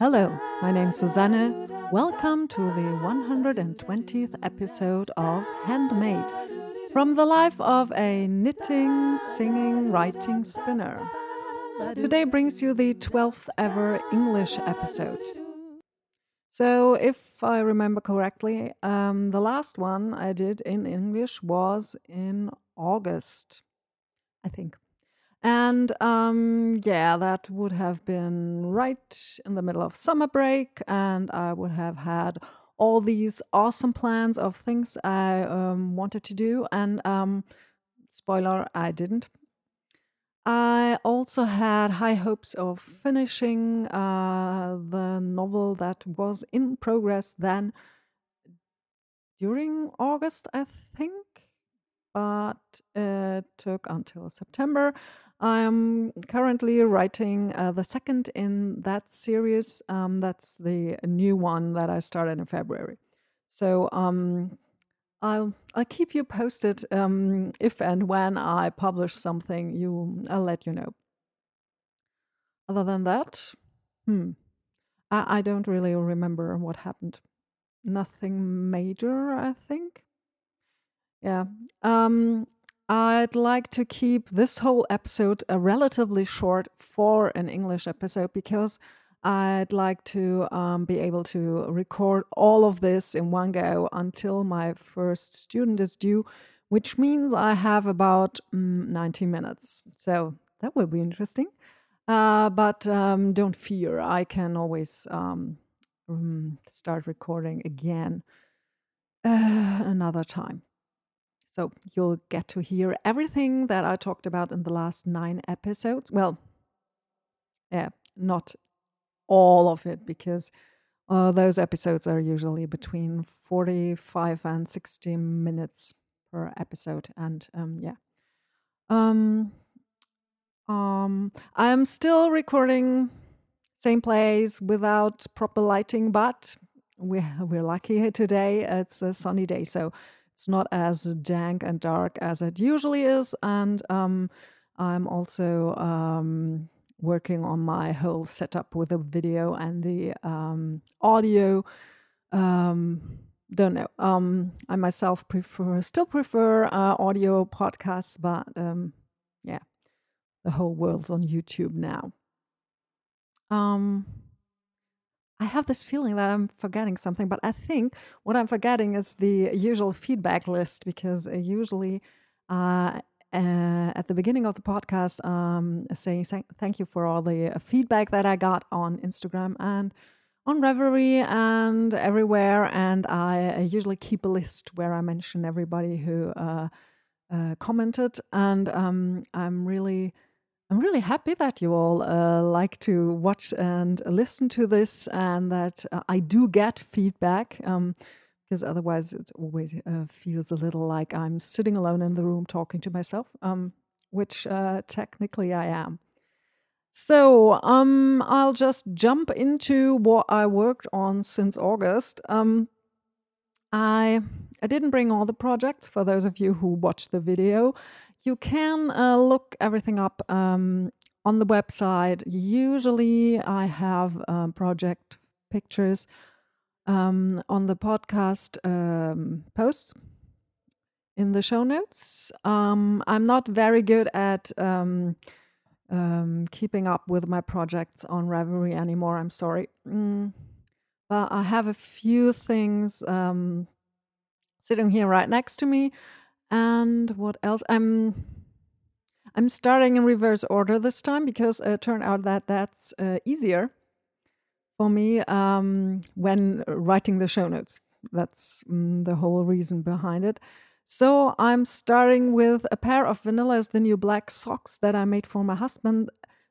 Hello, my name's Susanne. Welcome to the 120th episode of Handmade from the life of a knitting, singing, writing spinner. Today brings you the 12th ever English episode. So, if I remember correctly, um, the last one I did in English was in August, I think. And um, yeah, that would have been right in the middle of summer break, and I would have had all these awesome plans of things I um, wanted to do. And um, spoiler, I didn't. I also had high hopes of finishing uh, the novel that was in progress then during August, I think, but it took until September. I'm currently writing uh, the second in that series. Um, that's the new one that I started in February. So um, I'll I'll keep you posted um, if and when I publish something. You I'll let you know. Other than that, hmm, I, I don't really remember what happened. Nothing major, I think. Yeah. Um, I'd like to keep this whole episode a relatively short for an English episode because I'd like to um, be able to record all of this in one go until my first student is due, which means I have about mm, 90 minutes. So that will be interesting. Uh, but um, don't fear, I can always um, mm, start recording again uh, another time. So you'll get to hear everything that I talked about in the last nine episodes. Well, yeah, not all of it because uh, those episodes are usually between 45 and 60 minutes per episode and um, yeah. Um, um, i'm still recording same place without proper lighting but we're, we're lucky today. It's a sunny day so it's not as dank and dark as it usually is and um, i'm also um, working on my whole setup with the video and the um, audio. Um, don't know. Um, I myself prefer, still prefer uh, audio podcasts, but um, yeah, the whole world's on YouTube now. Um, I have this feeling that I'm forgetting something, but I think what I'm forgetting is the usual feedback list because uh, usually uh, uh, at the beginning of the podcast um, saying thank you for all the uh, feedback that I got on Instagram and on Ravelry and everywhere. And I, I usually keep a list where I mention everybody who uh, uh, commented. And um, I'm really. I'm really happy that you all uh, like to watch and listen to this, and that uh, I do get feedback. Um, because otherwise it always uh, feels a little like I'm sitting alone in the room talking to myself, um, which uh, technically I am. So um, I'll just jump into what I worked on since August. Um, I I didn't bring all the projects for those of you who watched the video. You can uh, look everything up um, on the website. Usually, I have um, project pictures um, on the podcast um, posts in the show notes. Um, I'm not very good at um, um, keeping up with my projects on Ravelry anymore. I'm sorry. Mm. But I have a few things um, sitting here right next to me. And what else? I'm I'm starting in reverse order this time because it turned out that that's uh, easier for me um, when writing the show notes. That's mm, the whole reason behind it. So I'm starting with a pair of Vanilla's the new black socks that I made for my husband.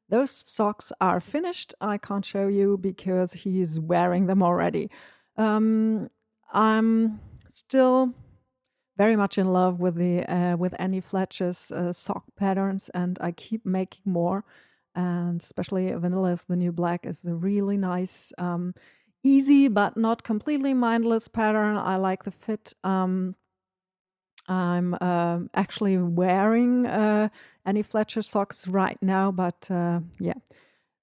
Those socks are finished. I can't show you because he's wearing them already. Um, I'm still very much in love with the uh, with Annie Fletcher's uh, sock patterns, and I keep making more and especially vanilla is the new black is a really nice um, easy but not completely mindless pattern i like the fit um, I'm uh, actually wearing uh, Annie Fletcher socks right now, but uh, yeah.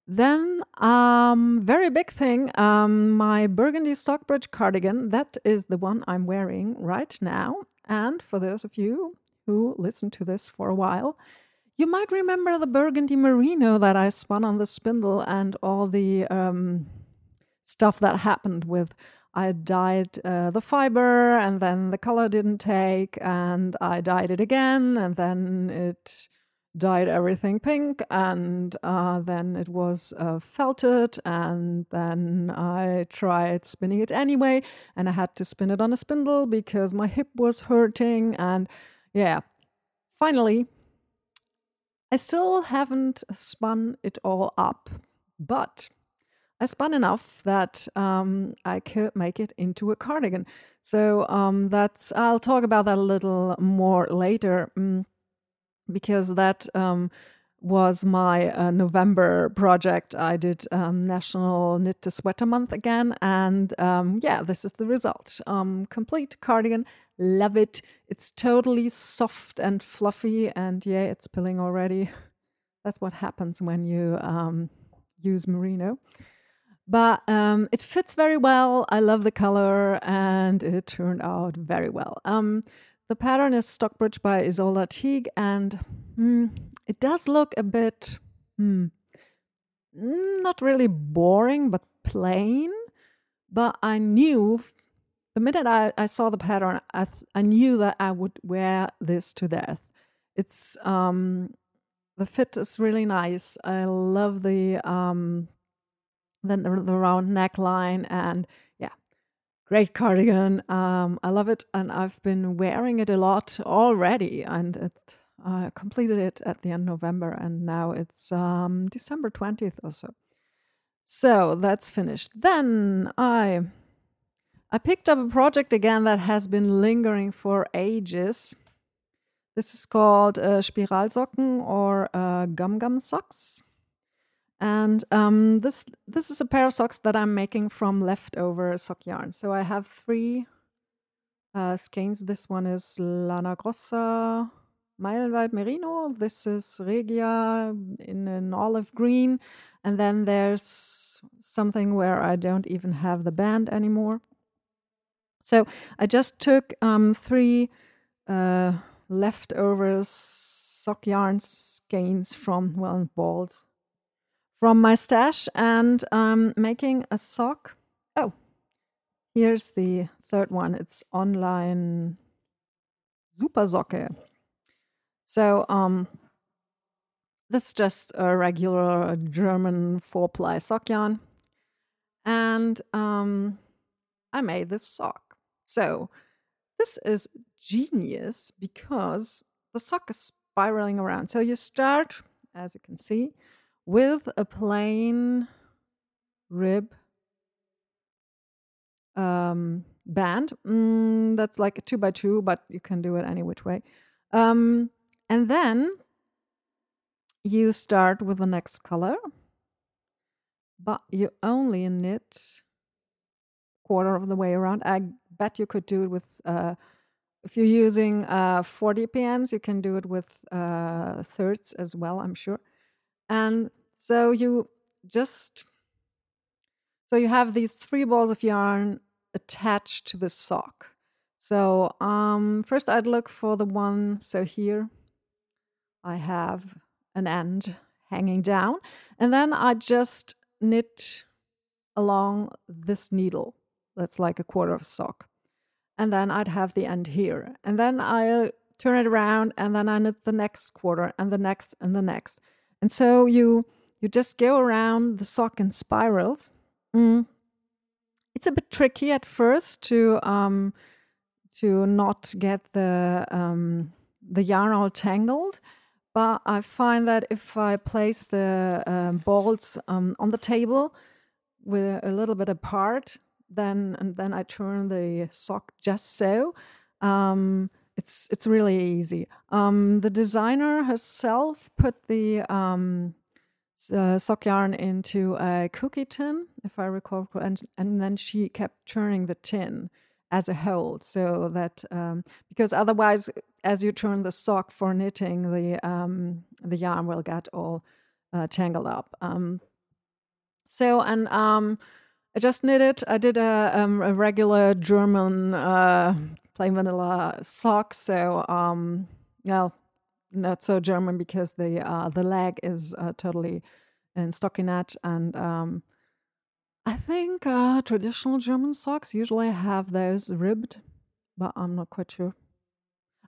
Then, um, very big thing, um, my burgundy Stockbridge cardigan. That is the one I'm wearing right now. And for those of you who listen to this for a while, you might remember the burgundy merino that I spun on the spindle and all the um, stuff that happened with. I dyed uh, the fiber and then the color didn't take, and I dyed it again, and then it dyed everything pink, and uh, then it was uh, felted, and then I tried spinning it anyway, and I had to spin it on a spindle because my hip was hurting, and yeah, finally, I still haven't spun it all up, but I spun enough that um, I could make it into a cardigan. So um, that's I'll talk about that a little more later um, because that um, was my uh, November project. I did um, National Knit to Sweater Month again, and um, yeah, this is the result. complete cardigan, love it. It's totally soft and fluffy, and yeah, it's pilling already. That's what happens when you use merino. But um, it fits very well. I love the color, and it turned out very well. Um, the pattern is Stockbridge by Isolde Teague, and mm, it does look a bit mm, not really boring, but plain. But I knew the minute I, I saw the pattern, I, th- I knew that I would wear this to death. It's um, the fit is really nice. I love the um, the, the round neckline and yeah great cardigan um, i love it and i've been wearing it a lot already and it i completed it at the end of november and now it's um, december 20th or so so that's finished then i i picked up a project again that has been lingering for ages this is called uh, Spiralsocken or uh, Gum Gum Socks. And um, this this is a pair of socks that I'm making from leftover sock yarn. So I have three uh, skeins. This one is Lana Grossa Meilenweit Merino. This is Regia in an olive green. And then there's something where I don't even have the band anymore. So I just took um, three uh, leftover sock yarn skeins from, well, balls from my stash and um, making a sock. Oh, here's the third one. It's online Super Socke. So um, this is just a regular German four ply sock yarn. And um, I made this sock. So this is genius because the sock is spiraling around. So you start, as you can see, with a plain rib um, band. Mm, that's like a two by two, but you can do it any which way. Um, and then you start with the next color, but you only knit quarter of the way around. I bet you could do it with, uh, if you're using uh, 40 PMs, you can do it with uh, thirds as well, I'm sure. And so you just so you have these three balls of yarn attached to the sock. So um, first I'd look for the one, so here I have an end hanging down, and then I just knit along this needle that's like a quarter of a sock. And then I'd have the end here. And then I turn it around and then I knit the next quarter and the next and the next. And so you you just go around the sock in spirals. Mm. It's a bit tricky at first to um, to not get the um, the yarn all tangled, but I find that if I place the um, balls um, on the table with a little bit apart, then and then I turn the sock just so. Um, it's it's really easy. Um, the designer herself put the um, uh, sock yarn into a cookie tin, if I recall, and and then she kept turning the tin, as a whole, so that um, because otherwise, as you turn the sock for knitting, the um, the yarn will get all uh, tangled up. Um, so and um, I just knitted. I did a, um, a regular German uh, plain vanilla sock. So um, well, not so German because the uh, the leg is uh, totally in stockinette and I think uh, traditional German socks usually have those ribbed, but I'm not quite sure.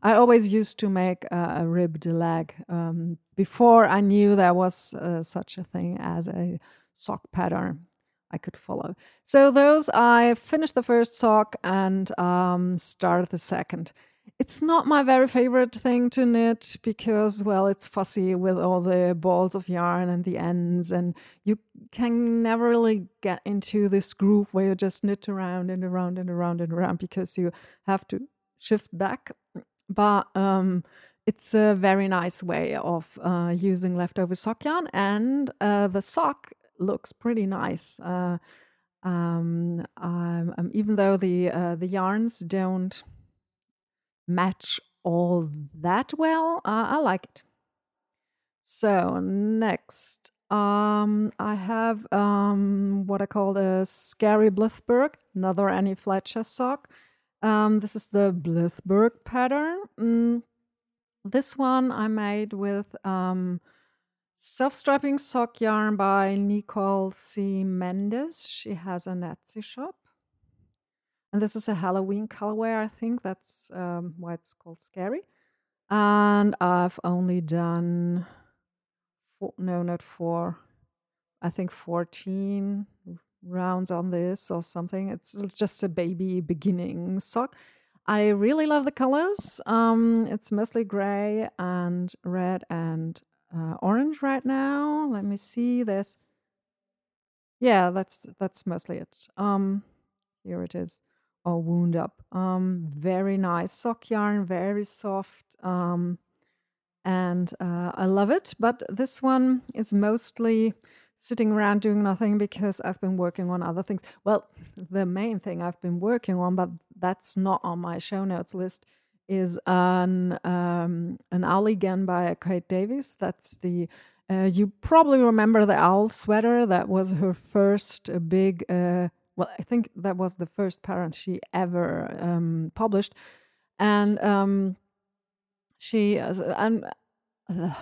I always used to make a, ribbed leg um, before I knew there was uh, such a thing as a sock pattern I could follow. So those I finished the first sock and um, started the second. It's not my very favorite thing to knit because, well, it's fussy with all the balls of yarn and the ends, and you can never really get into this groove where you just knit around and around and around and around because you have to shift back. But um, it's a very nice way of uh, using leftover sock yarn, and uh, the sock looks pretty nice. Uh, um, um, even though the uh, the yarns don't match all that well. Uh, I like it. So next, um, I have um, what I call the Scary Blythburgh, another Annie Fletcher sock. Um, this is the Blythburgh pattern. Mm, this one I made with um, self-striping sock yarn by Nicole C. Mendes. She has a Etsy shop. And this is a Halloween colorway, I think. That's um, why it's called Scary. And I've only done, four, no, not four, I think 14 rounds on this or something. It's just a baby beginning sock. I really love the colors. Um, it's mostly gray and red and uh, orange right now. Let me see this. Yeah, that's that's mostly it. Um, here it is or wound up. Um, very nice sock yarn, very soft, um, and uh, I love it. But this one is mostly sitting around doing nothing because I've been working on other things. Well, the main thing I've been working on, but that's not on my show notes list, is an um, an Owligan by Kate Davies. That's the uh, you probably remember the owl sweater. That was her first big uh, well, I think that was the first parent she ever um, published, and um, she and uh,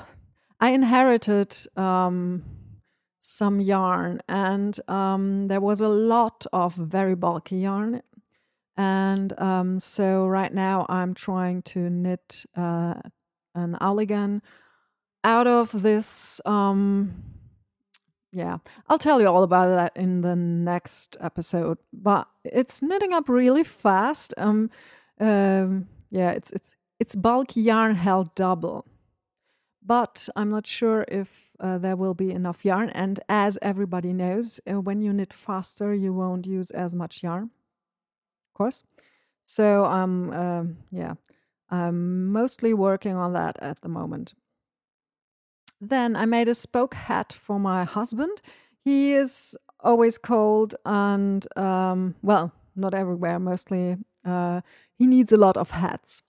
I inherited um, some yarn, and um, there was a lot of very bulky yarn, and um, so right now I'm trying to knit uh, an Owligan out of this um, yeah, I'll tell you all about that in the next episode. But it's knitting up really fast. Um, um, yeah, it's it's it's bulk yarn held double, but I'm not sure if uh, there will be enough yarn. And as everybody knows, uh, when you knit faster, you won't use as much yarn, of course. So I'm um, yeah, I'm mostly working on that at the moment. Then I made a spoke hat for my husband. He is always cold and, um, well, not everywhere, mostly. Uh, he needs a lot of hats.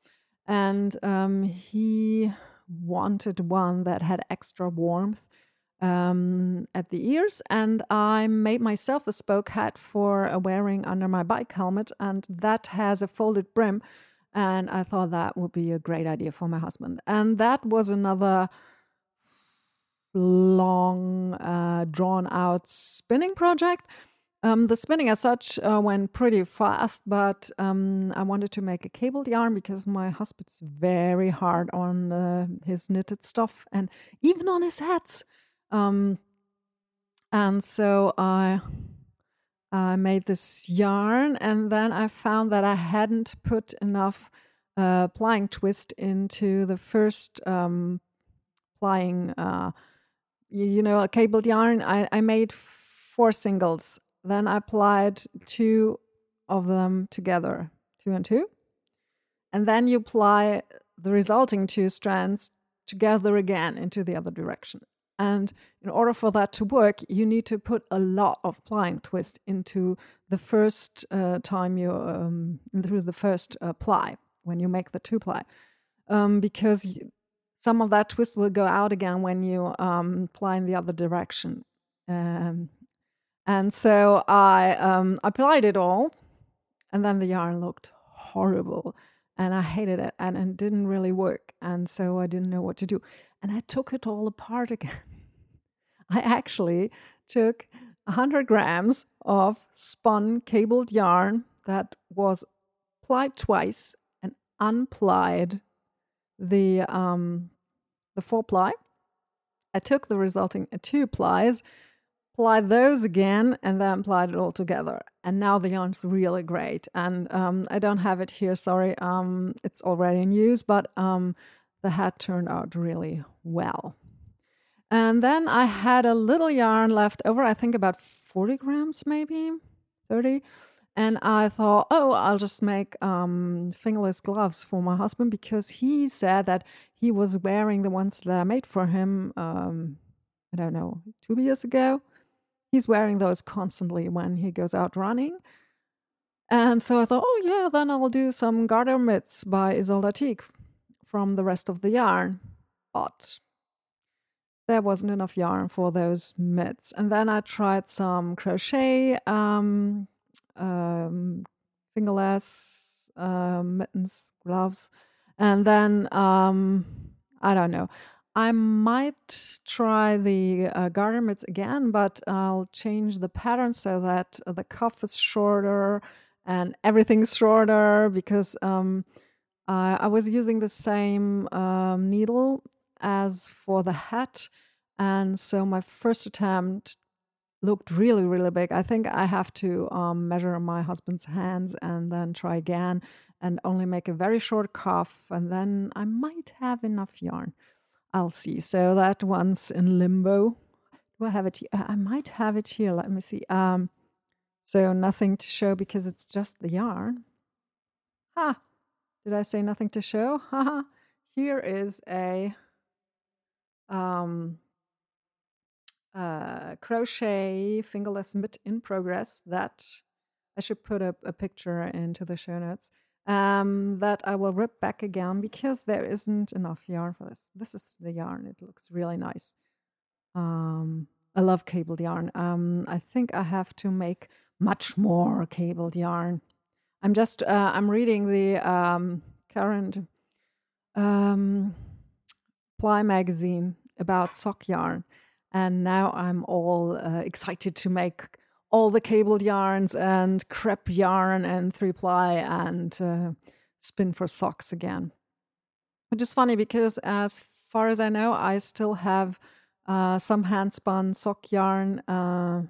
And um, he wanted one that had extra warmth um, at the ears. And I made myself a spoke hat for wearing under my bike helmet. And that has a folded brim. And I thought that would be a great idea for my husband. And that was another long, uh, drawn out spinning project. Um, the spinning as such uh, went pretty fast, but um, I wanted to make a cabled yarn because my husband's very hard on uh, his knitted stuff and even on his hats. Um, and so I I made this yarn, and then I found that I hadn't put enough uh, plying twist into the first um, plying uh, you know, a cabled yarn, I, I made four singles. Then I applied two of them together, two and two. And then you apply the resulting two strands together again into the other direction. And in order for that to work, you need to put a lot of plying twist into the first uh, time you um, through the first uh, ply when you make the two ply, um, because some of that twist will go out again when you um, ply in the other direction. Um, and so I um, applied it all, and then the yarn looked horrible, and I hated it, and it didn't really work, and so I didn't know what to do, and I took it all apart again. I actually took 100 grams of spun cabled yarn that was plied twice and unplied the um, the four ply. I took the resulting two plies, plied those again, and then plied it all together. And now the yarn's really great. And um, I don't have it here, sorry. Um, it's already in use, but um, the hat turned out really well. And then I had a little yarn left over, I think about 40 grams, maybe 30. And I thought, oh, I'll just make um, fingerless gloves for my husband because he said that he was wearing the ones that I made for him, um, I don't know, two years ago. He's wearing those constantly when he goes out running. And so I thought, oh, yeah, then I'll do some garter mitts by Isolde Teague from the rest of the yarn. But there wasn't enough yarn for those mitts. And then I tried some crochet um, um, fingerless uh, mittens, gloves. And then, um, I don't know. I might try the uh, garter mitts again, but I'll change the pattern so that the cuff is shorter and everything's shorter because um, uh, I was using the same um, needle as for the hat. And so my first attempt looked really, really big. I think I have to um, measure my husband's hands and then try again and only make a very short cuff. And then I might have enough yarn. I'll see. So that one's in limbo. Do I have it here? I might have it here. Let me see. Um, so nothing to show because it's just the yarn. Ha! Did I say nothing to show? Ha! here is a um, uh, crochet fingerless mitt in progress that I should put a, a picture into the show notes. Um, that I will rip back again because there isn't enough yarn for this. This is the yarn. It looks really nice. Um, I love cabled yarn. Um, I think I have to make much more cabled yarn. I'm just uh, I'm reading the um, current um, Ply magazine about sock yarn, and now I'm all uh, excited to make all the cabled yarns and crepe yarn and three ply and uh, spin for socks again. Which is funny because, as far as I know, I still have uh, some hand spun sock yarn uh,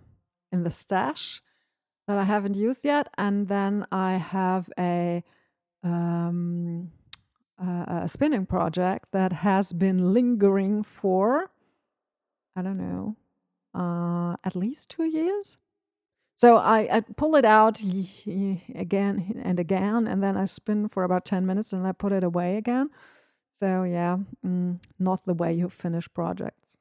in the stash that I haven't used yet. And then I have a, um, a spinning project that has been lingering for I don't know, uh, at least two years. So I, I pull it out again and again, and then I spin for about 10 minutes and I put it away again. So, yeah, mm, not the way you finish projects.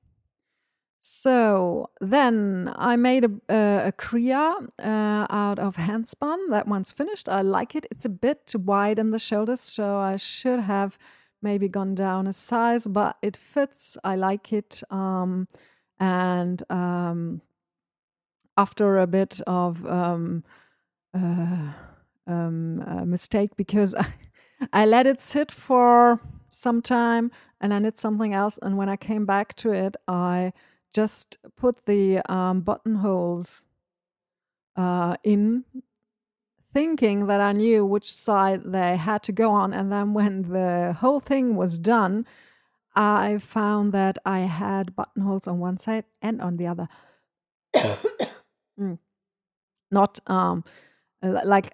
So then I made a, a, a Cria uh, out of handspun. That one's finished. I like it. It's a bit wide in the shoulders, so I should have maybe gone down a size, but it fits. I like it. Um, and um, after a bit of um, uh, um, a mistake, because I, I let it sit for some time and I knit something else, and when I came back to it, I just put the um, buttonholes uh, in thinking that I knew which side they had to go on. And then when the whole thing was done, I found that I had buttonholes on one side and on the other. mm. Not um, like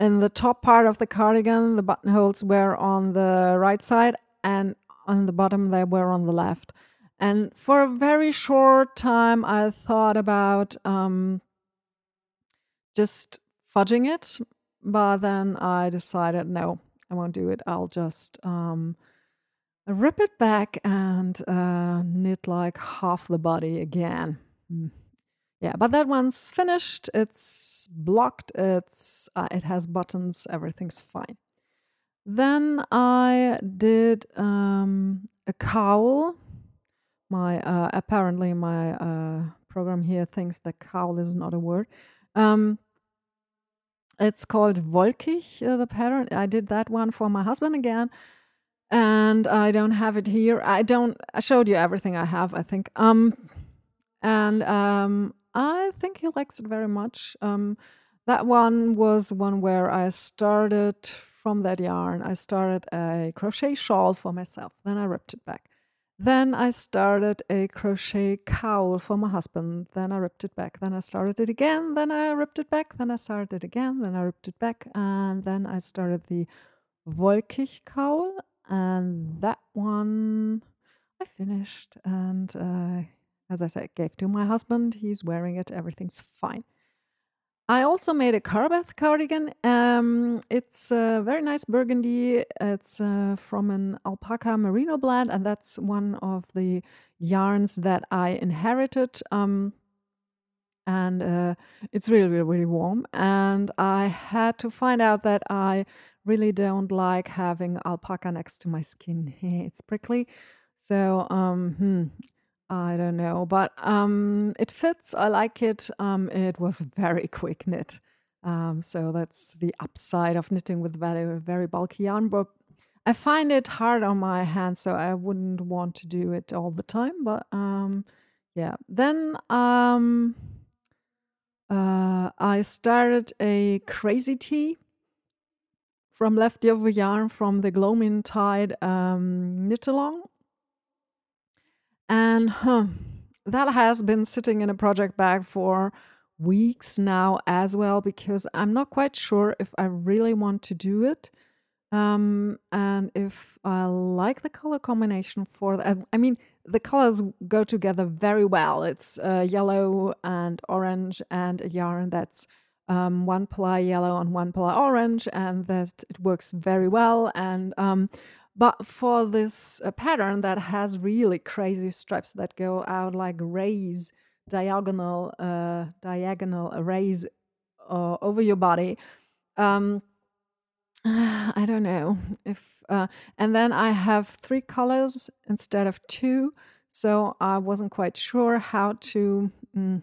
in the top part of the cardigan, the buttonholes were on the right side, and on the bottom, they were on the left. And for a very short time, I thought about um, just fudging it, but then I decided no, I won't do it. I'll just um, rip it back and uh, knit like half the body again. Mm. Yeah, but that one's finished. It's blocked. It's uh, it has buttons. Everything's fine. Then I did um, a cowl. My uh, apparently my uh, program here thinks that cowl is not a word. Um, it's called Wolkig, uh, the pattern. I did that one for my husband again and I don't have it here. I don't. I showed you everything I have. I think. Um, and um, I think he likes it very much. Um, that one was one where I started from that yarn. I started a crochet shawl for myself. Then I ripped it back. Then I started a crochet cowl for my husband. Then I ripped it back. Then I started it again. Then I ripped it back. Then I started it again. Then I ripped it back. And then I started the Wolkig cowl and that one I finished and uh, as I said, gave to my husband. He's wearing it. Everything's fine. I also made a Carbeth cardigan. Um, it's a very nice burgundy. It's uh, from an alpaca merino blend, and that's one of the yarns that I inherited. Um, and uh, it's really, really, really warm. And I had to find out that I really don't like having alpaca next to my skin. it's prickly. So, um, hmm, I don't know, but um, it fits. I like it. Um, it was very quick knit. Um, so that's the upside of knitting with very, very bulky yarn. But I find it hard on my hands, so I wouldn't want to do it all the time. But um, yeah, then um, uh, I started a Crazy Tee from leftover yarn from the Gloamintide um, knit along. And huh, that has been sitting in a project bag for weeks now as well because I'm not quite sure if I really want to do it. Um, and if I like the color combination for that, I mean, the colors go together very well. It's uh, yellow and orange and a yarn that's um, one ply yellow and one ply orange, and that it works very well. And um, but for this uh, pattern that has really crazy stripes that go out like rays, diagonal, uh, diagonal rays uh, over your body. Um, I don't know if, uh, and then I have three colors instead of two, so I wasn't quite sure how to. Mm,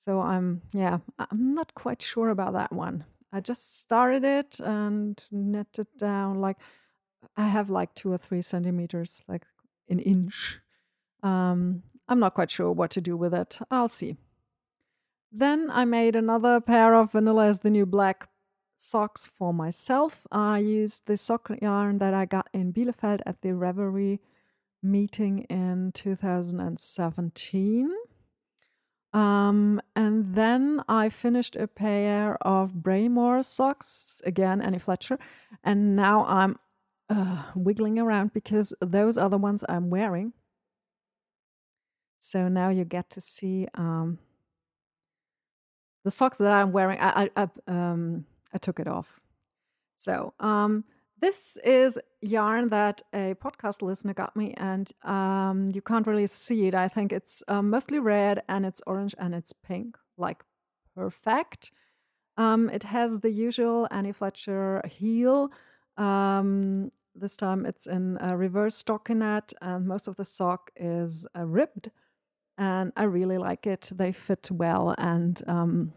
so I'm, yeah, I'm not quite sure about that one. I just started it and knitted down like I have like two or three centimeters, like an inch. Um, I'm not quite sure what to do with it. I'll see. Then I made another pair of Vanilla is the New Black socks for myself. I used the sock yarn that I got in Bielefeld at the Reverie meeting in 2017. Um, and then I finished a pair of Breamore socks, again, Annie Fletcher. And now I'm uh, wiggling around because those are the ones I'm wearing. So now you get to see um, the socks that I'm wearing. I, I, I, um, I took it off. So um, this is yarn that a podcast listener got me, and um, you can't really see it. I think it's uh, mostly red and it's orange and it's pink, like perfect. Um, it has the usual Annie Fletcher heel. Um, this time it's in a reverse stockinette, and most of the sock is uh, ribbed. And I really like it. They fit well, and um,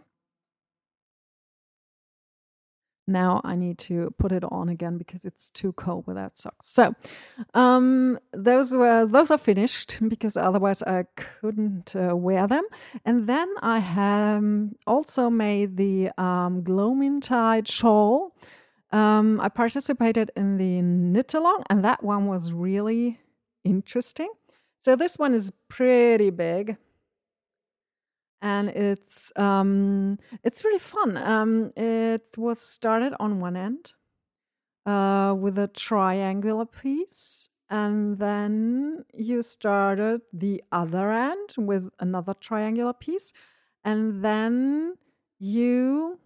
now I need to put it on again because it's too cold without socks. So um, those were those are finished because otherwise I couldn't uh, wear them. And then I have also made the um, Gloamintide shawl. Um, I participated in the knit along, and that one was really interesting. So this one is pretty big and it's um, it's really fun. Um, it was started on one end uh, with a triangular piece, and then you started the other end with another triangular piece, and then you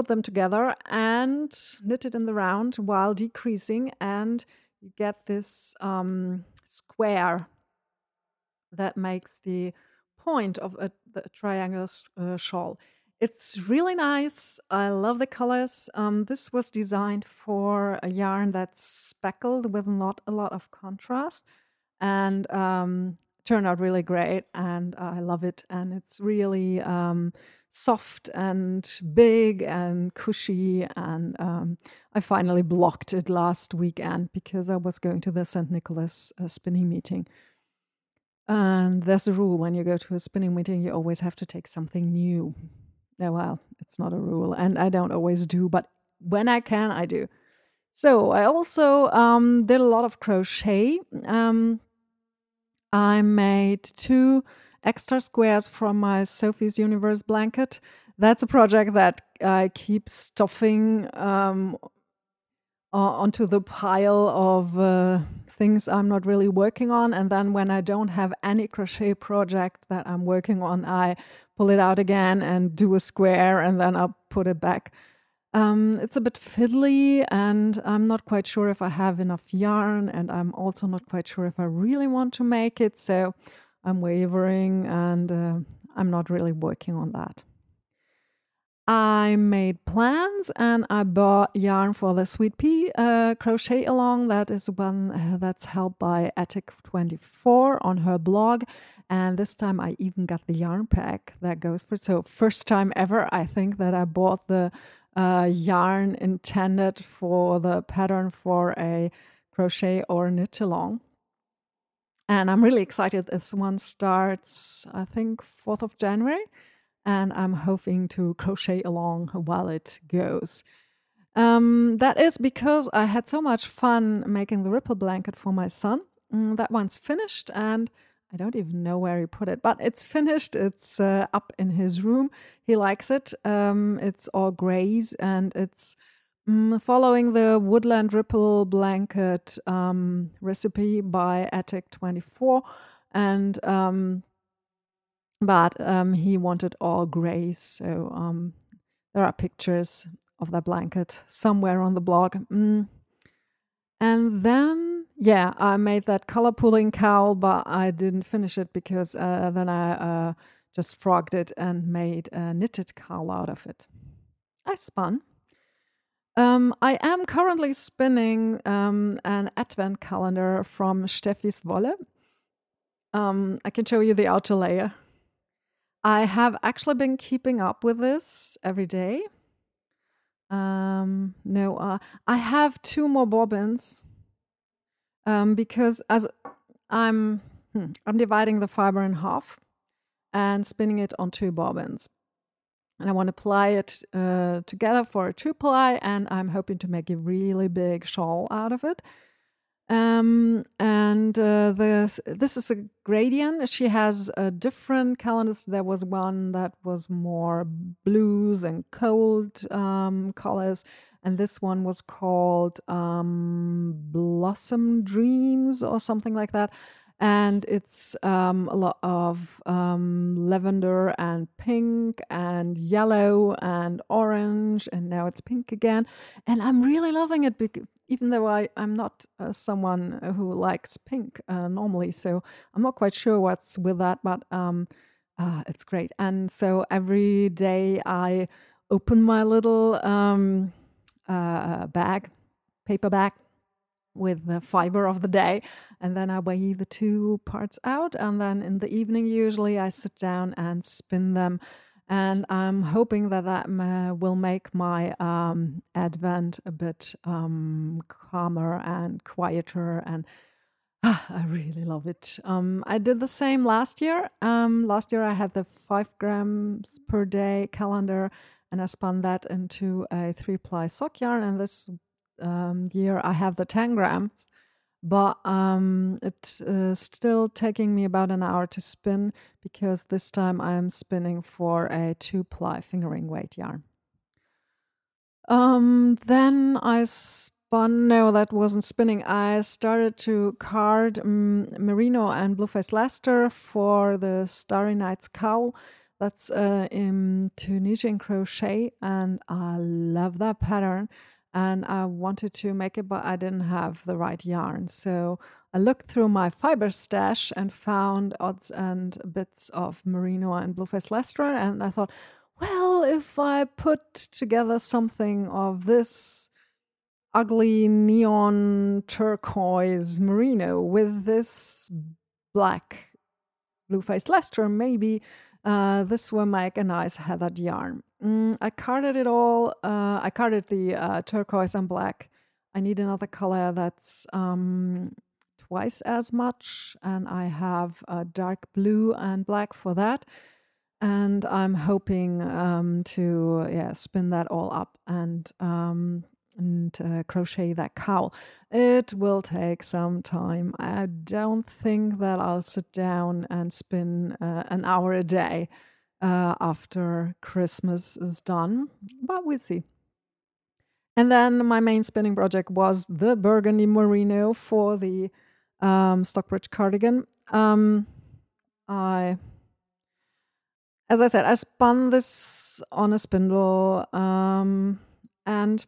put them together and knit it in the round while decreasing and you get this um, square that makes the point of a, the triangle uh, shawl. It's really nice. I love the colors. Um, this was designed for a yarn that's speckled with not a lot of contrast and um, turned out really great. And I love it. And it's really um, soft and big and cushy. And um, I finally blocked it last weekend because I was going to the St. Nicholas uh, spinning meeting. And there's a rule when you go to a spinning meeting, you always have to take something new. Well, it's not a rule, and I don't always do, but when I can, I do. So I also um, did a lot of crochet. Um, I made two extra squares from my Sophie's Universe blanket. That's a project that I keep stuffing um, onto the pile of uh, things I'm not really working on. And then when I don't have any crochet project that I'm working on, I pull it out again and do a square and then I'll put it back. Um, it's a bit fiddly, and I'm not quite sure if I have enough yarn, and I'm also not quite sure if I really want to make it. So I'm wavering, and uh, I'm not really working on that. I made plans and I bought yarn for the Sweet Pea uh, crochet along. That is one uh, that's held by Attic24 on her blog. And this time I even got the yarn pack that goes for So, first time ever, I think, that I bought the uh, yarn intended for the pattern for a crochet or knit along. And I'm really excited. This one starts, I think, 4th of January and I'm hoping to crochet along while it goes. Um, that is because I had so much fun making the ripple blanket for my son. Mm, that one's finished, and I don't even know where he put it, but it's finished. It's uh, up in his room. He likes it. Um, it's all grays, and it's mm, following the woodland ripple blanket um, recipe by Attic 24. And um, but um, he wanted all gray. So um, there are pictures of that blanket somewhere on the blog. Mm. And then, yeah, I made that color pooling cowl, but I didn't finish it because uh, then I uh, just frogged it and made a knitted cowl out of it. I spun. Um, I am currently spinning um, an advent calendar from Stefis Wolle. Um, I can show you the outer layer. I have actually been keeping up with this every day. Um, no, uh, I have two more bobbins um, because as I'm hmm, I'm dividing the fiber in half and spinning it on two bobbins. And I want to ply it uh, together for a two ply, and I'm hoping to make a really big shawl out of it. Um, and uh, this this is a gradient. She has a different calendars. There was one that was more blues and cold um, colors, and this one was called um, Blossom Dreams or something like that and it's um, a lot of um, lavender and pink and yellow and orange and now it's pink again. And i'm really loving it because even though I, i'm not uh, someone who likes pink uh, normally so i'm not quite sure what's with that but um, uh, it's great. And so every day i open my little um, uh, bag paper bag with the fiber of the day. And then I weigh the two parts out. And then in the evening, usually I sit down and spin them. And I'm hoping that that will make my um, Advent a bit um, calmer and quieter. And ah, I really love it. Um, I did the same last year. Um, last year, I had the five grams per day calendar, and I spun that into a three ply sock yarn. And this um, year I have the 10 grams, but um, it's uh, still taking me about an hour to spin because this time I'm spinning for a two ply fingering weight yarn. Um, then I spun, no, that wasn't spinning. I started to card um, Merino and blue Blueface Leicester for the Starry Nights cowl. That's uh, in Tunisian crochet, and I love that pattern and I wanted to make it, but I didn't have the right yarn. So I looked through my fiber stash and found odds and bits of merino and blueface Leicester, and I thought, well, if I put together something of this ugly neon turquoise merino with this black blueface Leicester, maybe uh, this will make a nice heathered yarn. Mm, I carded it all. Uh, I carded the uh, turquoise and black. I need another color that's um, twice as much, and I have a dark blue and black for that. And I'm hoping um, to yeah spin that all up and um, and uh, crochet that cowl. It will take some time. I don't think that I'll sit down and spin uh, an hour a day uh, after Christmas is done, but we'll see. And then my main spinning project was the burgundy merino for the um, Stockbridge cardigan. Um, I, as I said, I spun this on a spindle, um, and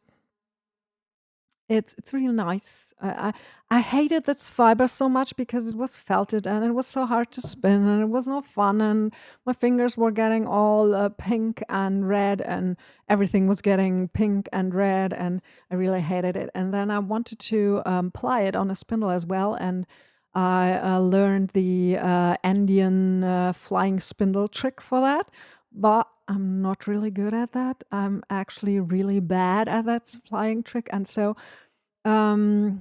it's it's really nice. I, I, I hated this fiber so much because it was felted and it was so hard to spin and it was no fun and my fingers were getting all uh, pink and red and everything was getting pink and red and I really hated it. And then I wanted to um, ply it on a spindle as well and I uh, learned the uh, Andean uh, flying spindle trick for that, but I'm not really good at that. I'm actually really bad at that flying trick, and so um,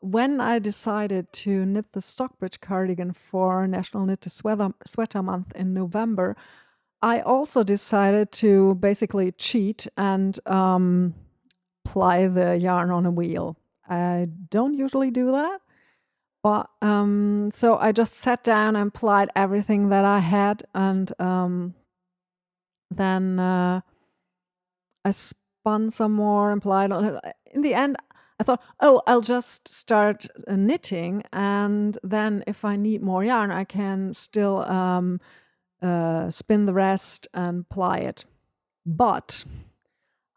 when I decided to knit the Stockbridge cardigan for National Knit a Sweater, Sweater Month in November, I also decided to basically cheat and um, ply the yarn on a wheel. I don't usually do that. But um, so I just sat down and plied everything that I had, and um, then uh, I spun some more and plied. In the end, I thought, oh, I'll just start uh, knitting, and then if I need more yarn, I can still um, uh, spin the rest and ply it. But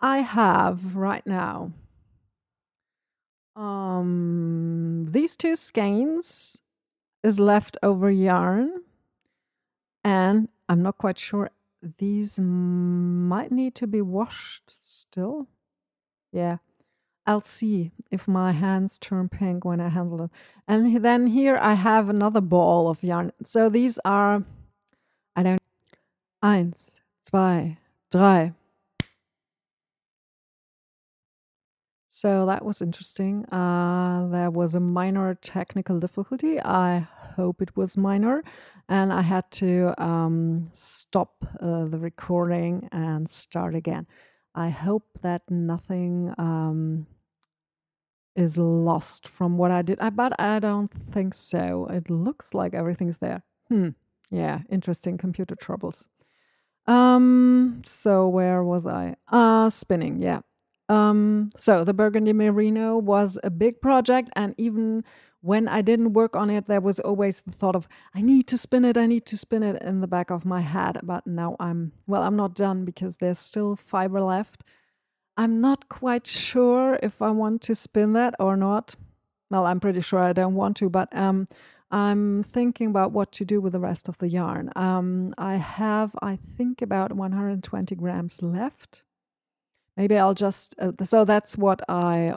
I have right now um, these two skeins is leftover yarn, and I'm not quite sure. These might need to be washed still. Yeah. I'll see if my hands turn pink when I handle it. And then here I have another ball of yarn. So these are, I don't, eins, zwei, drei. So that was interesting. Uh, there was a minor technical difficulty. I hope it was minor. And I had to um, stop uh, the recording and start again. I hope that nothing um, is lost from what I did. I, but I don't think so. It looks like everything's there. Hmm. Yeah, interesting computer troubles. Um, so where was I? Uh spinning, yeah. Um, so the Burgundy Merino was a big project, and even when I didn't work on it, there was always the thought of I need to spin it, I need to spin it in the back of my head. But now I'm well, I'm not done because there's still fiber left. I'm not quite sure if I want to spin that or not. Well, I'm pretty sure I don't want to, but um, I'm thinking about what to do with the rest of the yarn. Um, I have, I think, about 120 grams left. Maybe I'll just, uh, so that's what I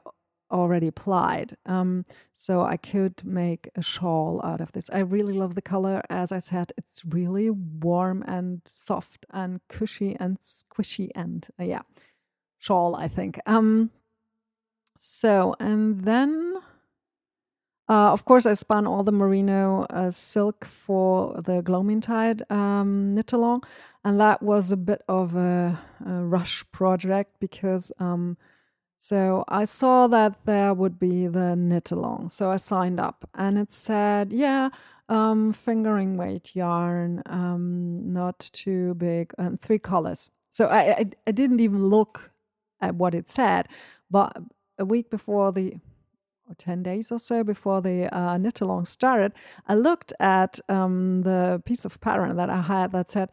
already applied. Um, so I could make a shawl out of this. I really love the color. As I said, it's really warm and soft and cushy and squishy and uh, yeah shawl, I think. Um, so, and then, uh, of course, I spun all the merino uh, silk for the Gloamintide um, knit along, and that was a bit of a, a rush project because. Um, so I saw that there would be the knit along. So I signed up and it said, yeah, um, fingering weight yarn, um, not too big, and three colors. So I, I, I, didn't even look at what it said. But a week before the, or 10 days or so before the uh, knit along started, I looked at um, the piece of pattern that I had that said,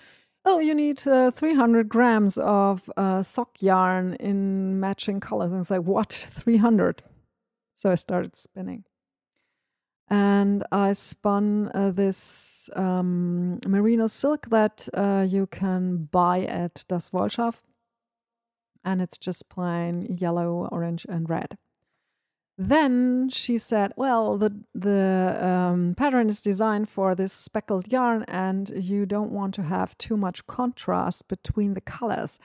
oh, you need uh, 300 grams of uh, sock yarn in matching colors. And it's like, what? 300? So I started spinning. And I spun uh, this um, merino silk that uh, you can buy at Das Wollschaf. And it's just plain yellow, orange, and red. Then she said, "Well, the the um, pattern is designed for this speckled yarn, and you don't want to have too much contrast between the colors."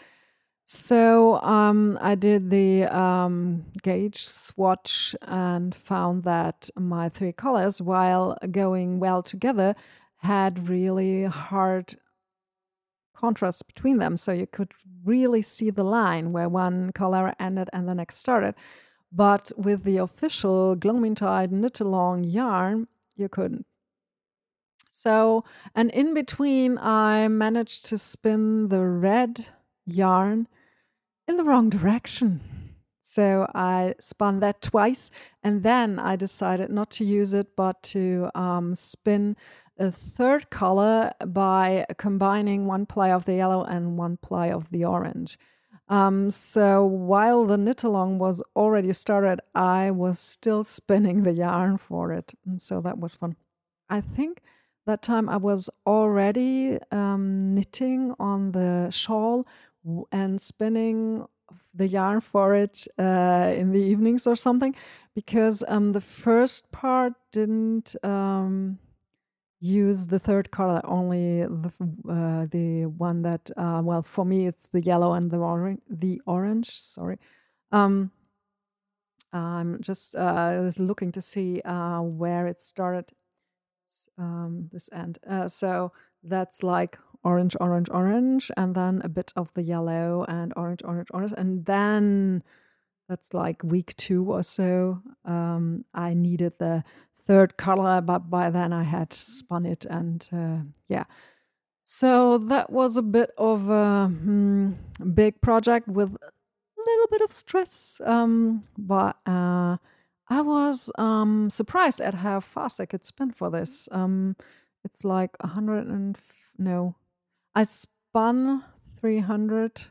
So um, I did the um, gauge swatch and found that my three colors, while going well together, had really hard contrast between them. So you could really see the line where one color ended and the next started. But with the official Gloamintide knit along yarn, you couldn't. So, and in between, I managed to spin the red yarn in the wrong direction. So I spun that twice, and then I decided not to use it, but to um, spin a third color by combining one ply of the yellow and one ply of the orange. Um, so while the knit along was already started, I was still spinning the yarn for it. And so that was fun. I think that time I was already um, knitting on the shawl and spinning the yarn for it uh, in the evenings or something because um, the first part didn't um, use the third color, only the uh, the one that uh, well for me it's the yellow and the orange. The orange, sorry. Um, I'm just uh, looking to see uh, where it started. Um, this end. Uh, so that's like orange, orange, orange, and then a bit of the yellow and orange, orange, orange, and then that's like week two or so. Um, I needed the third color, but by then I had spun it, and uh, yeah. So that was a bit of a mm, big project with a little bit of stress, um, but uh, I was um, surprised at how fast I could spin for this. Um, it's like a hundred and no, I spun three hundred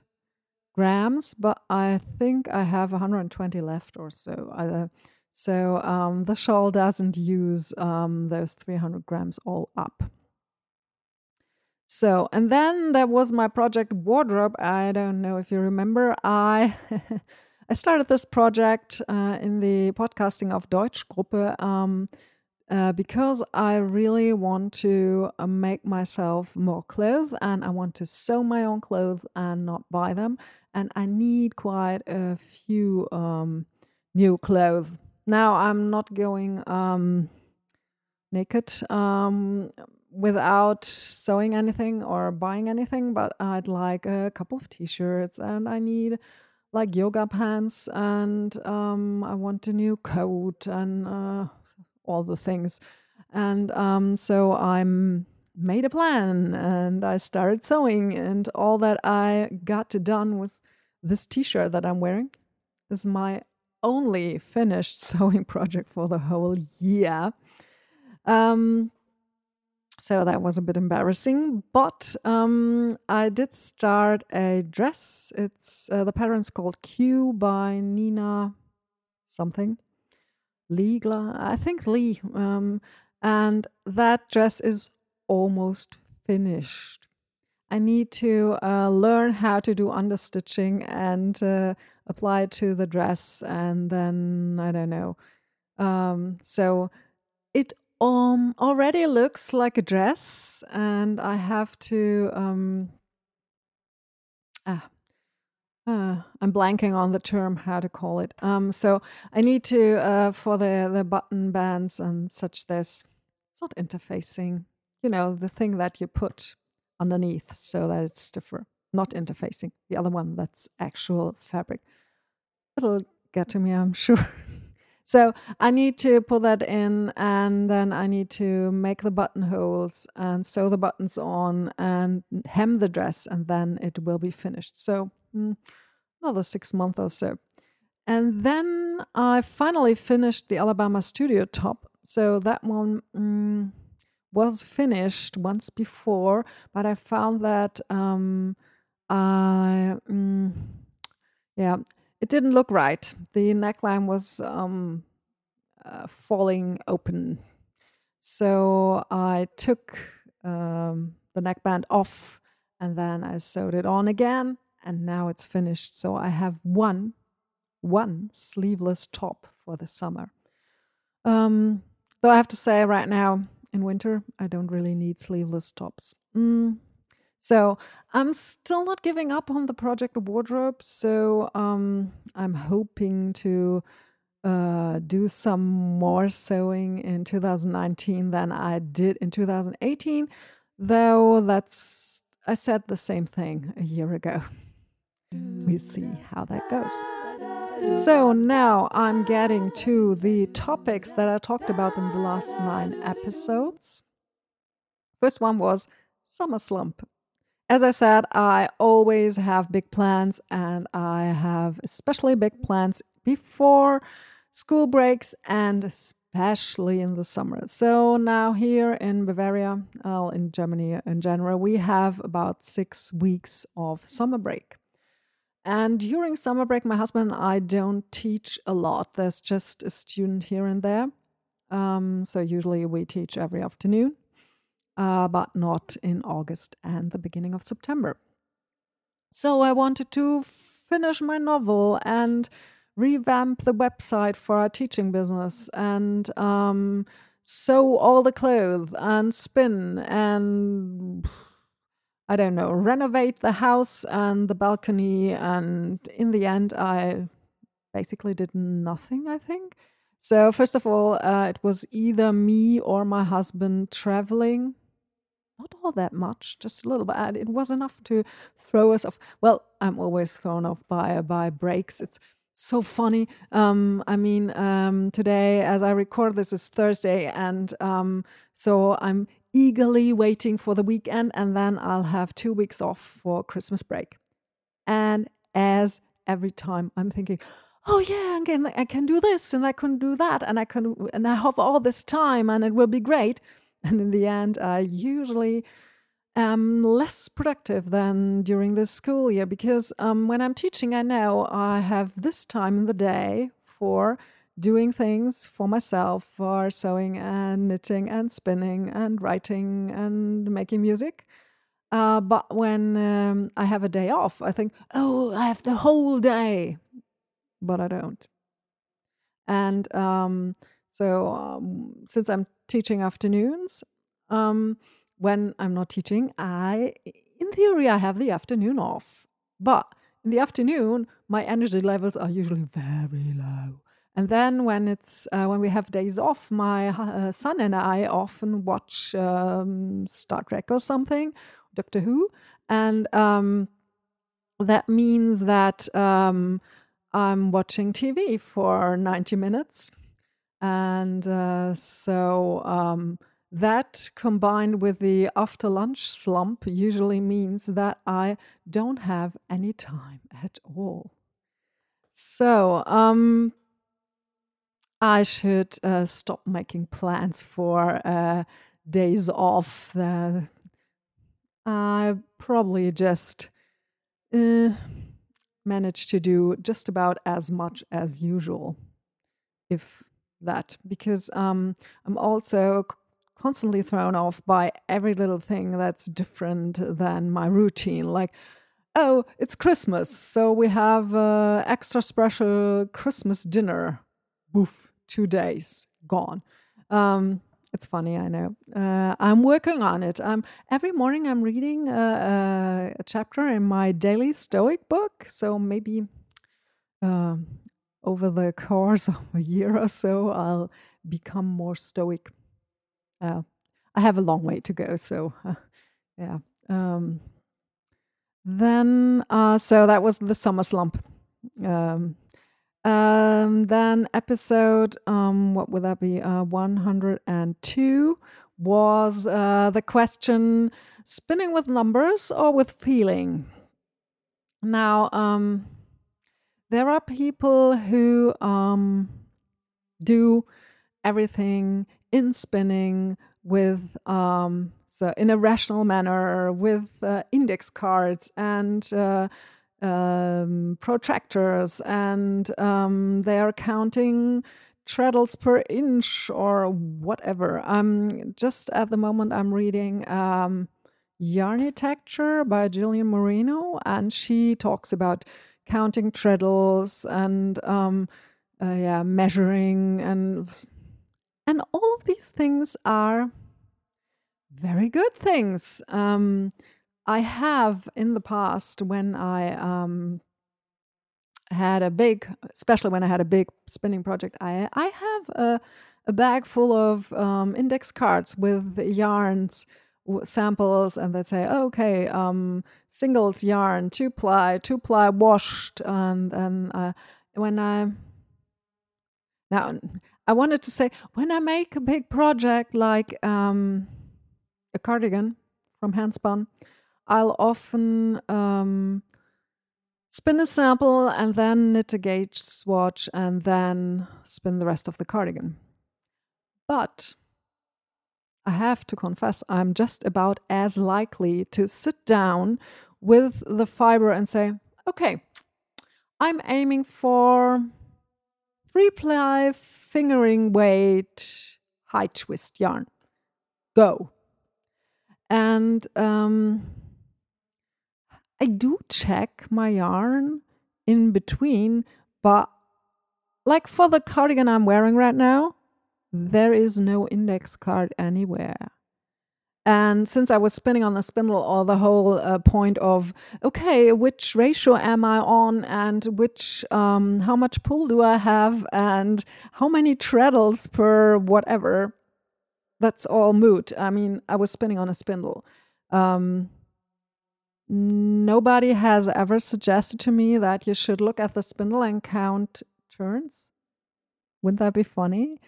grams, but I think I have 120 left or so. I, so um, the shawl doesn't use um, those 300 grams all up. So, and then there was my project wardrobe. I don't know if you remember. I I started this project uh, in the podcasting of Deutschgruppe um, uh, because I really want to uh, make myself more clothes and I want to sew my own clothes and not buy them. And I need quite a few um, new clothes now I'm not going um, naked um, without sewing anything or buying anything, but I'd like a couple of t-shirts and I need like yoga pants and um, I want a new coat and uh, all the things. And um, so I'm made a plan and I started sewing and all that I got done was this t-shirt that I'm wearing. Is my only finished sewing project for the whole year. Um, so that was a bit embarrassing, but um, I did start a dress. It's uh, the pattern's called Kew by Nina something. Leigler, I think Lee. Um, and that dress is almost finished. I need to uh, learn how to do understitching and uh, apply to the dress and then I don't know. Um, so it um already looks like a dress and I have to um ah uh, I'm blanking on the term how to call it. Um, so I need to uh, for the the button bands and such. This it's not interfacing. You know the thing that you put underneath so that it's stiffer. Not interfacing. The other one that's actual fabric it'll get to me, I'm sure. so I need to pull that in and then I need to make the buttonholes and sew the buttons on and hem the dress and then it will be finished. So mm, another six months or so. And then I finally finished the Alabama Studio top. So that one mm, was finished once before, but I found that um, I, mm, yeah, it didn't look right. The neckline was um, uh, falling open. So I took um, the neckband off and then I sewed it on again, and now it's finished. So I have one, one sleeveless top for the summer. Um, though I have to say, right now in winter, I don't really need sleeveless tops. Mm. So I'm still not giving up on the project wardrobe. So um, I'm hoping to uh, do some more sewing in 2019 than I did in 2018. Though that's, I said the same thing a year ago. We'll see how that goes. So now I'm getting to the topics that I talked about in the last nine episodes. First one was summer slump. As I said, I always have big plans, and I have especially big plans before school breaks and especially in the summer. So now here in Bavaria, well, in Germany in general, we have about six weeks of summer break. And during summer break, my husband and I don't teach a lot. There's just a student here and there. Um, so usually we teach every afternoon, uh, but not in August and the beginning of September. So I wanted to finish my novel and revamp the website for our teaching business and um, sew all the clothes and spin and I don't know, renovate the house and the balcony. And in the end, I basically did nothing, I think. So, first of all, uh, it was either me or my husband traveling. Not all that much, just a little bit. It was enough to throw us off. Well, I'm always thrown off by by breaks. It's so funny. Um, I mean, um, today, as I record this, is Thursday, and um, so I'm eagerly waiting for the weekend, and then I'll have two weeks off for Christmas break. And as every time, I'm thinking, oh yeah, again, I can do this and I can do that, and I can, and I have all this time, and it will be great. And in the end, I usually am less productive than during the school year because um, when I'm teaching, I know I have this time in the day for doing things for myself, for sewing and knitting and spinning and writing and making music. Uh, but when um, I have a day off, I think, oh, I have the whole day, but I don't. And um, so, um, since I'm teaching afternoons, um, when I'm not teaching, I, in theory, I have the afternoon off. But in the afternoon, my energy levels are usually very low. And then when it's uh, when we have days off, my uh, son and I often watch um, Star Trek or something, Doctor Who, and um, that means that um, I'm watching TV for 90 minutes, and uh, so um, that combined with the after lunch slump usually means that I don't have any time at all. So, um, I should uh, stop making plans for uh, days off. Uh, I probably just uh, manage to do just about as much as usual, if that, because um, I'm also constantly thrown off by every little thing that's different than my routine. Like, oh, it's Christmas, so we have uh, extra special Christmas dinner. Boof, two days gone. Um, it's funny, I know. Uh, I'm working on it. Um, every morning I'm reading a, a, a, chapter in my daily Stoic book. So maybe um, over the course of a year or so, I'll become more Stoic uh, I have a long way to go. So, uh, yeah. Um, then, uh, so that was the summer slump. Um, um, then episode, um, what would that be? Uh, 102 was uh, the question spinning with numbers or with feeling. Now, um, there are people who um, do everything in spinning with um, so in a rational manner with uh, index cards and uh, um, protractors, and um, they are counting treadles per inch or whatever. I'm just at the moment I'm reading um, Yarnitecture by Jillian Moreno, and she talks about counting treadles and um, uh, yeah, measuring and and all of these things are very good things. Um, I have in the past when I um, had a big, especially when I had a big spinning project, I I have a, a bag full of um, index cards with yarns samples, and they say, oh, okay, um, singles yarn, two ply, two ply washed, and and uh, when I now I wanted to say when I make a big project like um, a cardigan from handspun, I'll often um, spin a sample and then knit a gauge swatch and then spin the rest of the cardigan. But I have to confess, I'm just about as likely to sit down with the fiber and say, okay, I'm aiming for three ply fingering weight high twist yarn. Go. And um, I do check my yarn in between, but like for the cardigan I'm wearing right now, there is no index card anywhere. And since I was spinning on the spindle, all the whole uh, point of okay, which ratio am I on, and which um, how much pull do I have, and how many treadles per whatever, that's all moot. I mean, I was spinning on a spindle. Um, nobody has ever suggested to me that you should look at the spindle and count turns. Wouldn't that be funny?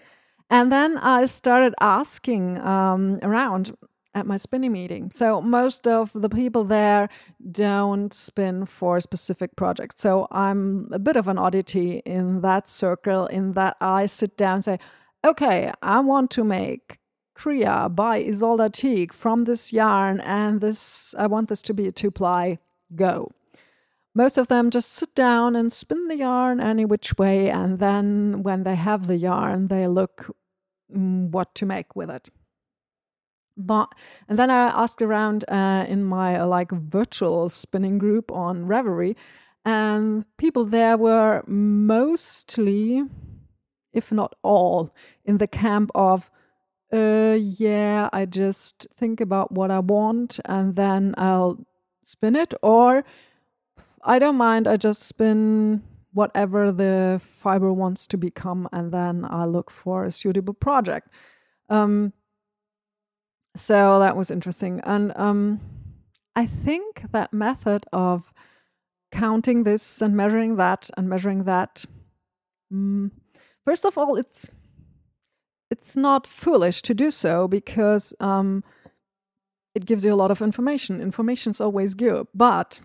And then I started asking um, around at my spinning meeting. So most of the people there don't spin for specific projects. So I'm a bit of an oddity in that circle, in that I sit down and say, okay, I want to make Cria by Isolde Teague from this yarn, and this I want this to be a two ply. Go. Most of them just sit down and spin the yarn any which way, and then when they have the yarn, they look what to make with it. But and then I asked around uh, in my uh, like virtual spinning group on Ravelry and people there were mostly, if not all, in the camp of, uh, yeah, I just think about what I want and then I'll spin it, or I don't mind, I just spin whatever the fiber wants to become, and then I look for a suitable project. Um, so that was interesting. And um, I think that method of counting this and measuring that and measuring that, mm, first of all, it's it's not foolish to do so because um, it gives you a lot of information. Information is always good, but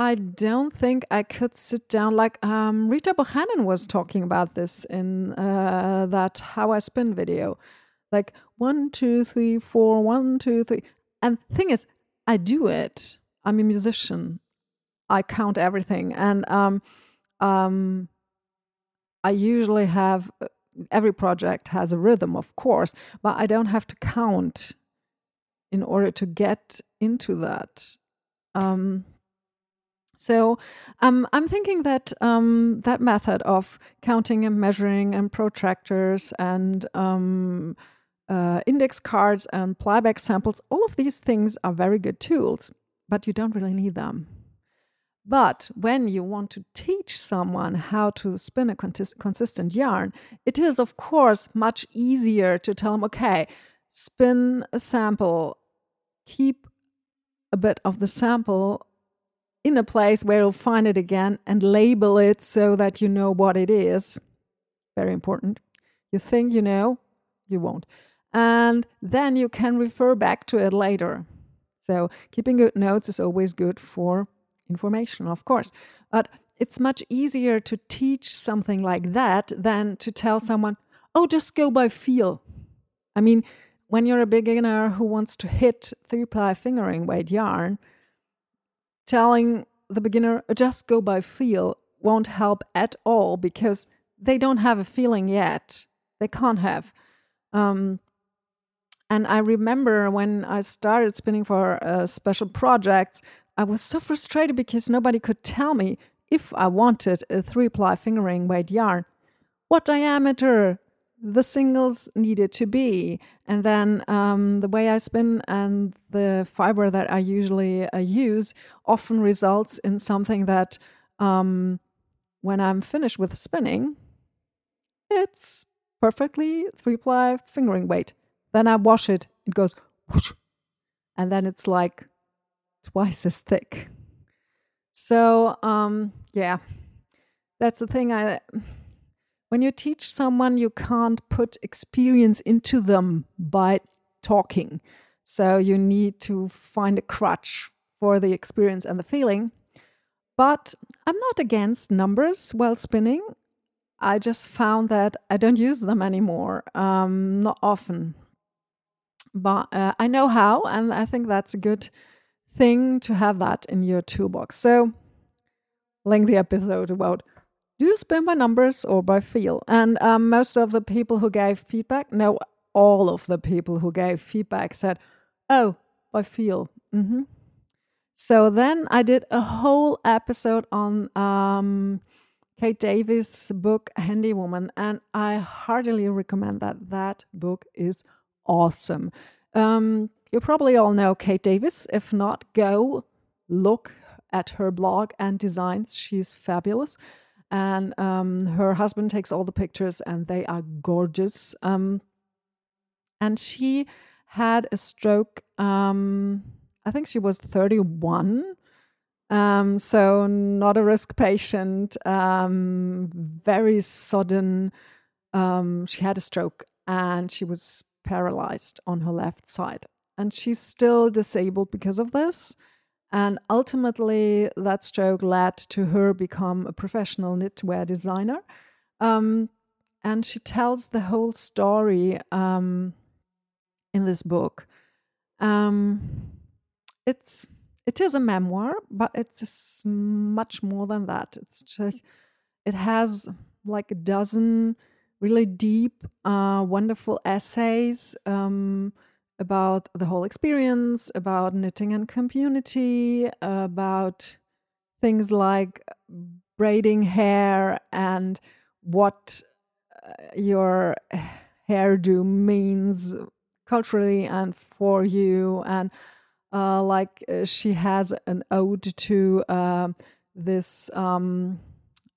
I don't think I could sit down like um, Rita Buchanan was talking about this in uh, that How I Spin video like one, two, three, four, one, two, three. And thing is, I do it. I'm a musician. I count everything, and um, um, I usually have uh, every project has a rhythm, of course, but I don't have to count in order to get into that. Um, so um, I'm thinking that um, that method of counting and measuring and protractors and um, uh, index cards and plyback samples, all of these things are very good tools, but you don't really need them. But when you want to teach someone how to spin a consistent yarn, it is, of course, much easier to tell them, okay, spin a sample, keep a bit of the sample in a place where you'll find it again and label it so that you know what it is. Very important. You think you know, you won't and then you can refer back to it later. So, keeping good notes is always good for information, of course. But it's much easier to teach something like that than to tell someone, oh, just go by feel. I mean, when you're a beginner who wants to hit three ply fingering weight yarn, telling the beginner just go by feel won't help at all because they don't have a feeling yet. They can't have. Um, and I remember when I started spinning for uh, special projects, I was so frustrated because nobody could tell me if I wanted a three ply fingering weight yarn, what diameter the singles needed to be. And then um, the way I spin and the fiber that I usually uh, use often results in something that um, when I'm finished with spinning, it's perfectly three ply fingering weight. Then I wash it, it goes whoosh, and then it's like twice as thick. So, um, yeah, that's the thing. I when you teach someone, you can't put experience into them by talking. So you need to find a crutch for the experience and the feeling. But I'm not against numbers while spinning. I just found that I don't use them anymore, um, not often. But uh, I know how, and I think that's a good thing to have that in your toolbox. So, lengthy episode about do you spin by numbers or by feel? And um, most of the people who gave feedback, no, all of the people who gave feedback said, oh, by feel. Mm-hmm. So then I did a whole episode on um, Kate Davies' book Handy Woman, and I heartily recommend that. That book is awesome. Um, you probably all know Kate Davies. If not, go look at her blog and designs. She's fabulous. And um, her husband takes all the pictures, and they are gorgeous. Um, and she had a stroke. Um, I think she was 31. Um, so, not a risk patient, um, very sudden. Um, she had a stroke and she was paralyzed on her left side. And she's still disabled because of this. And ultimately, that stroke led to her become a professional knitwear designer. Um, and she tells the whole story um, in this book. Um, it's it is a memoir, but it's much more than that. It's just, it has like a dozen really deep, uh, wonderful essays um, about the whole experience, about knitting and community, about things like braiding hair and what uh, your hairdo means culturally and for you. And uh, like uh, she has an ode to uh, this um,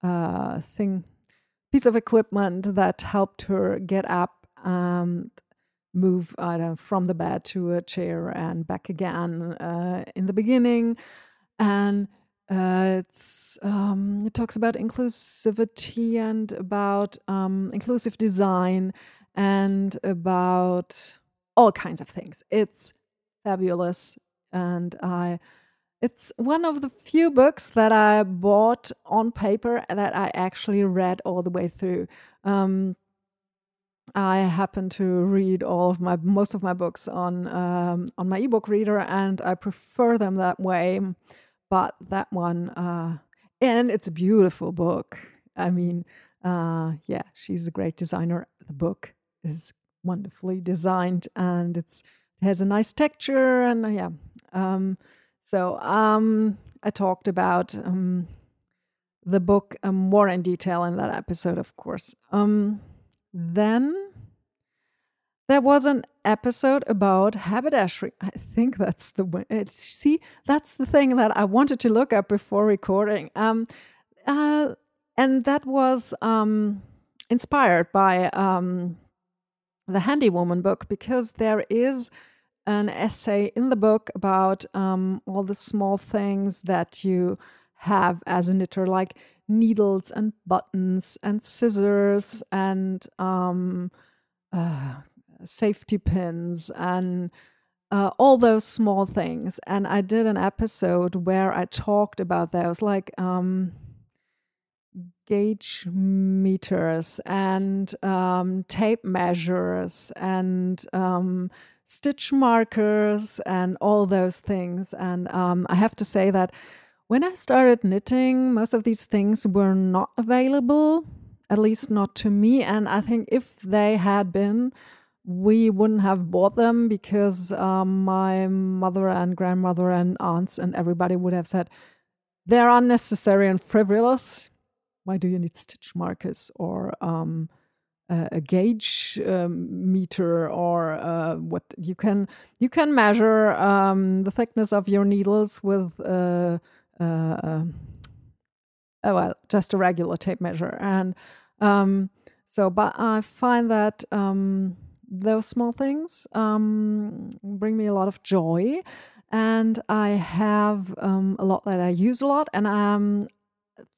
uh, thing, piece of equipment that helped her get up move uh, from the bed to a chair and back again uh, in the beginning. And it's um, it talks about inclusivity and about um, inclusive design and about all kinds of things. It's fabulous and I it's one of the few books that I bought on paper that I actually read all the way through. Um, I happen to read all of my most of my books on um, on my ebook reader, and I prefer them that way. But that one, uh, and it's a beautiful book. I mean, uh, yeah, she's a great designer. The book is wonderfully designed, and it's it has a nice texture, and uh, yeah, um, so um, I talked about um, the book um, more in detail in that episode, of course. Then there was an episode about haberdashery. I think that's the way. See, that's the thing that I wanted to look up before recording. Um, uh, and that was um, inspired by um, the Handy Woman book because there is an essay in the book about um, all the small things that you have as a knitter, like needles and buttons and scissors and um, uh, safety pins and uh, all those small things. And I did an episode where I talked about those, like um, gauge meters and um, tape measures and um, stitch markers and all those things. And um, I have to say that when I started knitting, most of these things were not available, at least not to me. And I think if they had been, we wouldn't have bought them because um, my mother and grandmother and aunts and everybody would have said they're unnecessary and frivolous. Why do you need stitch markers or um, a, gauge um, meter or uh, what you can you can measure um, the thickness of your needles with uh, uh, oh well just a regular tape measure and um, so but I find that um, those small things um, bring me a lot of joy. And I have um, a lot that I use a lot. And um,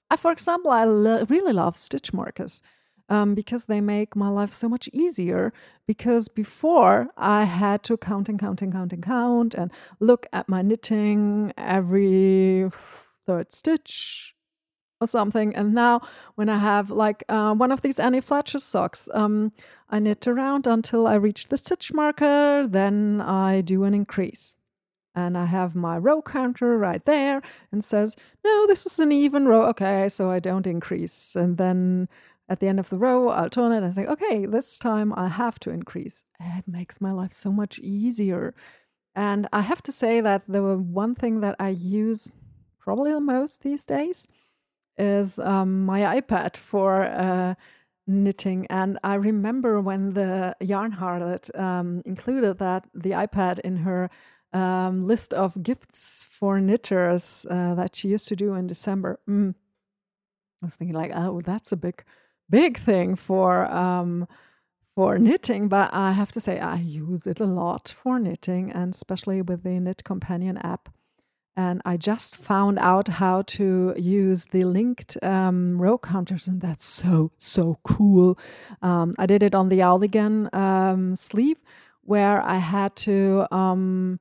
I, for example, I lo- really love stitch markers. Um, because they make my life so much easier. Because before I had to count and count and count and count and look at my knitting every third stitch or something. And now, when I have like uh, one of these Annie Fletcher socks, um, I knit around until I reach the stitch marker, then I do an increase. And I have my row counter right there and says, no, this is an even row. Okay, so I don't increase. And then at the end of the row, I'll turn it and say, okay, this time I have to increase. It makes my life so much easier. And I have to say that the one thing that I use probably the most these days is um, my iPad for uh, knitting. And I remember when the Yarn Harlot um, included that the iPad in her um, list of gifts for knitters uh, that she used to do in December. Mm. I was thinking like, oh, that's a big, big thing for um, for knitting. But I have to say, I use it a lot for knitting, and especially with the Knit Companion app and I just found out how to use the linked um, row counters, and that's so so cool. Um, I did it on the Aldigan um, sleeve, where I had to um,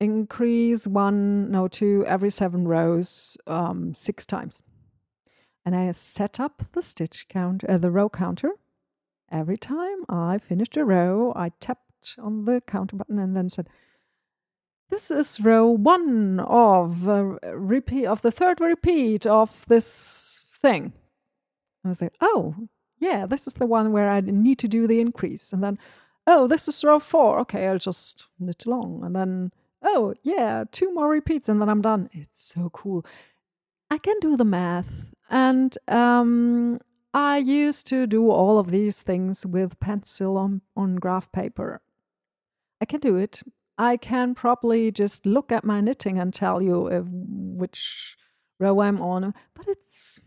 increase one, no, two every seven rows um, six times, and I set up the stitch count, uh, the row counter. Every time I finished a row, I tapped on the counter button and then said this is row one of uh, repeat of the third repeat of this thing. I was like, oh, yeah, this is the one where I need to do the increase. And then, oh, this is row four. Okay, I'll just knit along. And then, oh, yeah, two more repeats and then I'm done. It's so cool. I can do the math. And um, I used to do all of these things with pencil on, on graph paper. I can do it. I can probably just look at my knitting and tell you if, which row I'm on, but it's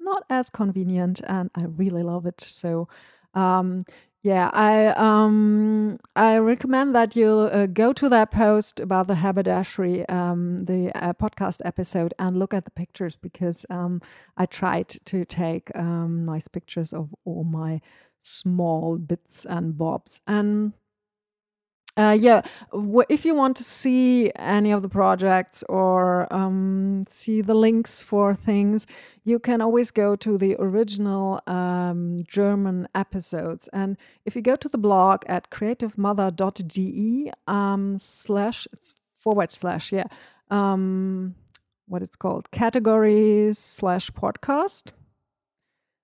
not as convenient and I really love it. So, um, yeah, I um, I recommend that you uh, go to that post about the haberdashery, um, the uh, podcast episode, and look at the pictures because um, I tried to take um, nice pictures of all my small bits and bobs. And uh, yeah, if you want to see any of the projects or um, see the links for things, you can always go to the original um, German episodes. And if you go to the blog at creativemother.de um, slash, it's forward slash, yeah, um, what it's called, categories slash podcast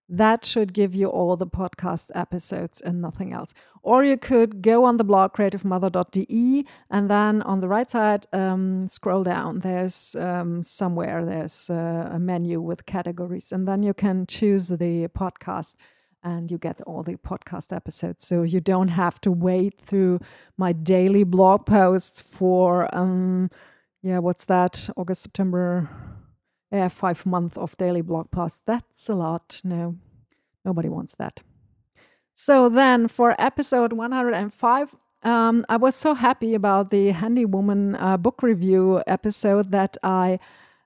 that should give you all the podcast episodes and nothing else. Or you could go on the blog creativemother.de and then on the right side, um, scroll down. There's um, somewhere there's uh, a menu with categories, and then you can choose the podcast and you get all the podcast episodes. So you don't have to wait through my daily blog posts for, um, yeah, what's that? August, September, yeah, five months of daily blog posts. That's a lot. No, nobody wants that. So then for episode 105, um, I was so happy about the Handy Woman uh, book review episode that I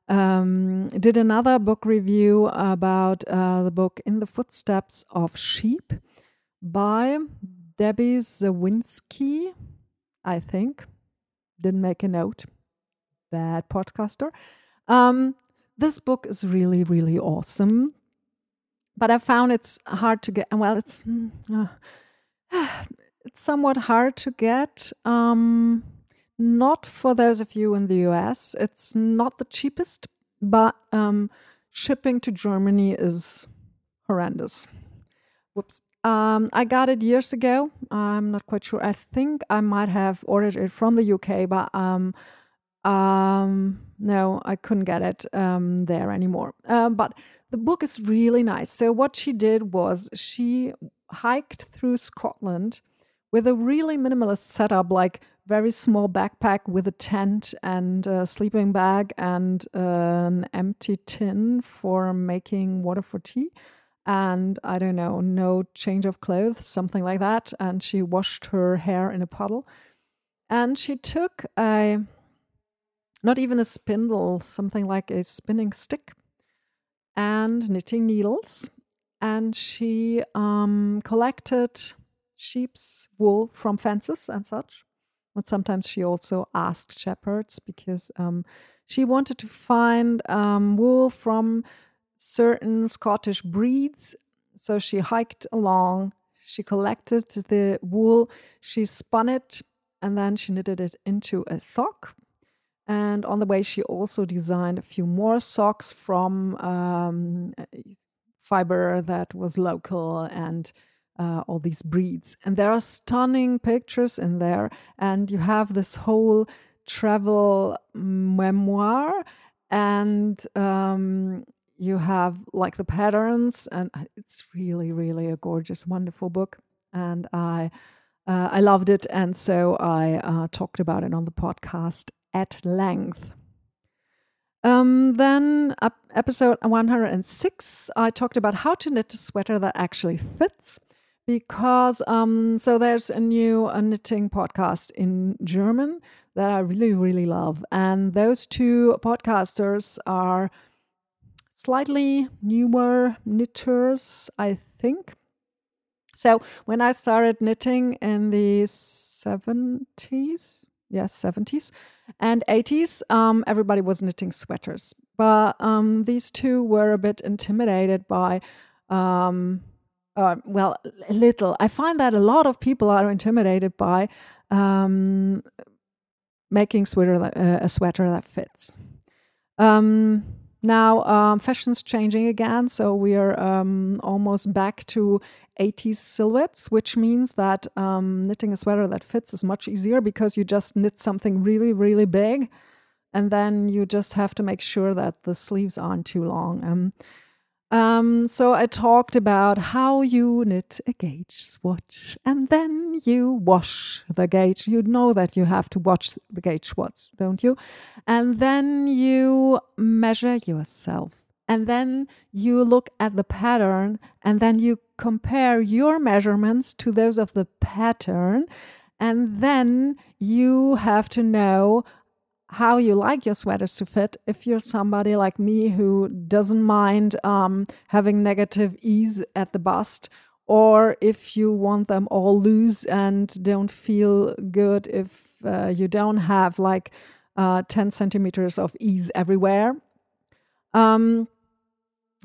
um, did another book review about uh, the book In the Footsteps of Sheep by Debbie Zawinski, I think. Didn't make a note. Bad podcaster. Um, this book is really, really awesome. but I found it's hard to get. Well, it's uh, it's somewhat hard to get. Um, not for those of you in the US. It's not the cheapest, but um, shipping to Germany is horrendous. Whoops. Um, I got it years ago. I'm not quite sure. I think I might have ordered it from the UK, but um, um, no, I couldn't get it um, there anymore. Um, but the book is really nice. So, what she did was she hiked through Scotland with a really minimalist setup, like very small backpack with a tent and a sleeping bag and an empty tin for making water for tea. And I don't know, no change of clothes, something like that. And she washed her hair in a puddle. And she took a, not even a spindle, something like a spinning stick and knitting needles. And she um, collected sheep's wool from fences and such but sometimes she also asked shepherds because um, she wanted to find um, wool from certain Scottish breeds. So she hiked along, she collected the wool, she spun it, and then she knitted it into a sock. And on the way, she also designed a few more socks from um, fiber that was local and uh, all these breeds. And there are stunning pictures in there. And you have this whole travel memoir. And um, you have like the patterns. And it's really, really a gorgeous, wonderful book. And I. Uh, I loved it, and so I uh, talked about it on the podcast at length. Um, then, uh, episode 106, I talked about how to knit a sweater that actually fits because um, so there's a new a knitting podcast in German that I really really love, and those two podcasters are slightly newer knitters, I think. So when I started knitting in the seventies, yes, seventies and eighties, um, everybody was knitting sweaters, but um, these two were a bit intimidated by um, uh, well, a little. I find that a lot of people are intimidated by um, making sweater that, uh, a sweater that fits. Um, now, um, fashion's changing again, so we are almost back to 80s silhouettes, which means that um, knitting a sweater that fits is much easier because you just knit something really, really big, and then you just have to make sure that the sleeves aren't too long. Um, um, so I talked about how you knit a gauge swatch and then you wash the gauge. You know that you have to wash the gauge swatch, don't you? And then you measure yourself. And then you look at the pattern and then you compare your measurements to those of the pattern. And then you have to know how you like your sweaters to fit. If you're somebody like me who doesn't mind um, having negative ease at the bust, or if you want them all loose and don't feel good if uh, you don't have like uh, 10 centimeters of ease everywhere. Um,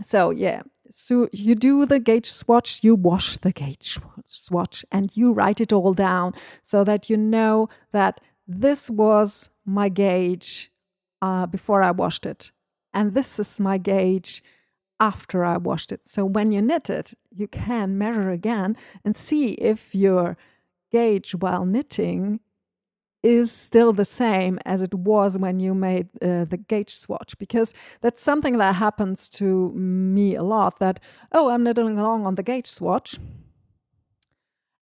so, yeah, so you do the gauge swatch, you wash the gauge swatch, and you write it all down so that you know that this was my gauge uh, before I washed it. And this is my gauge after I washed it. So when you knit it, you can measure again and see if your gauge while knitting is still the same as it was when you made uh, the gauge swatch because that's something that happens to me a lot that oh i'm knitting along on the gauge swatch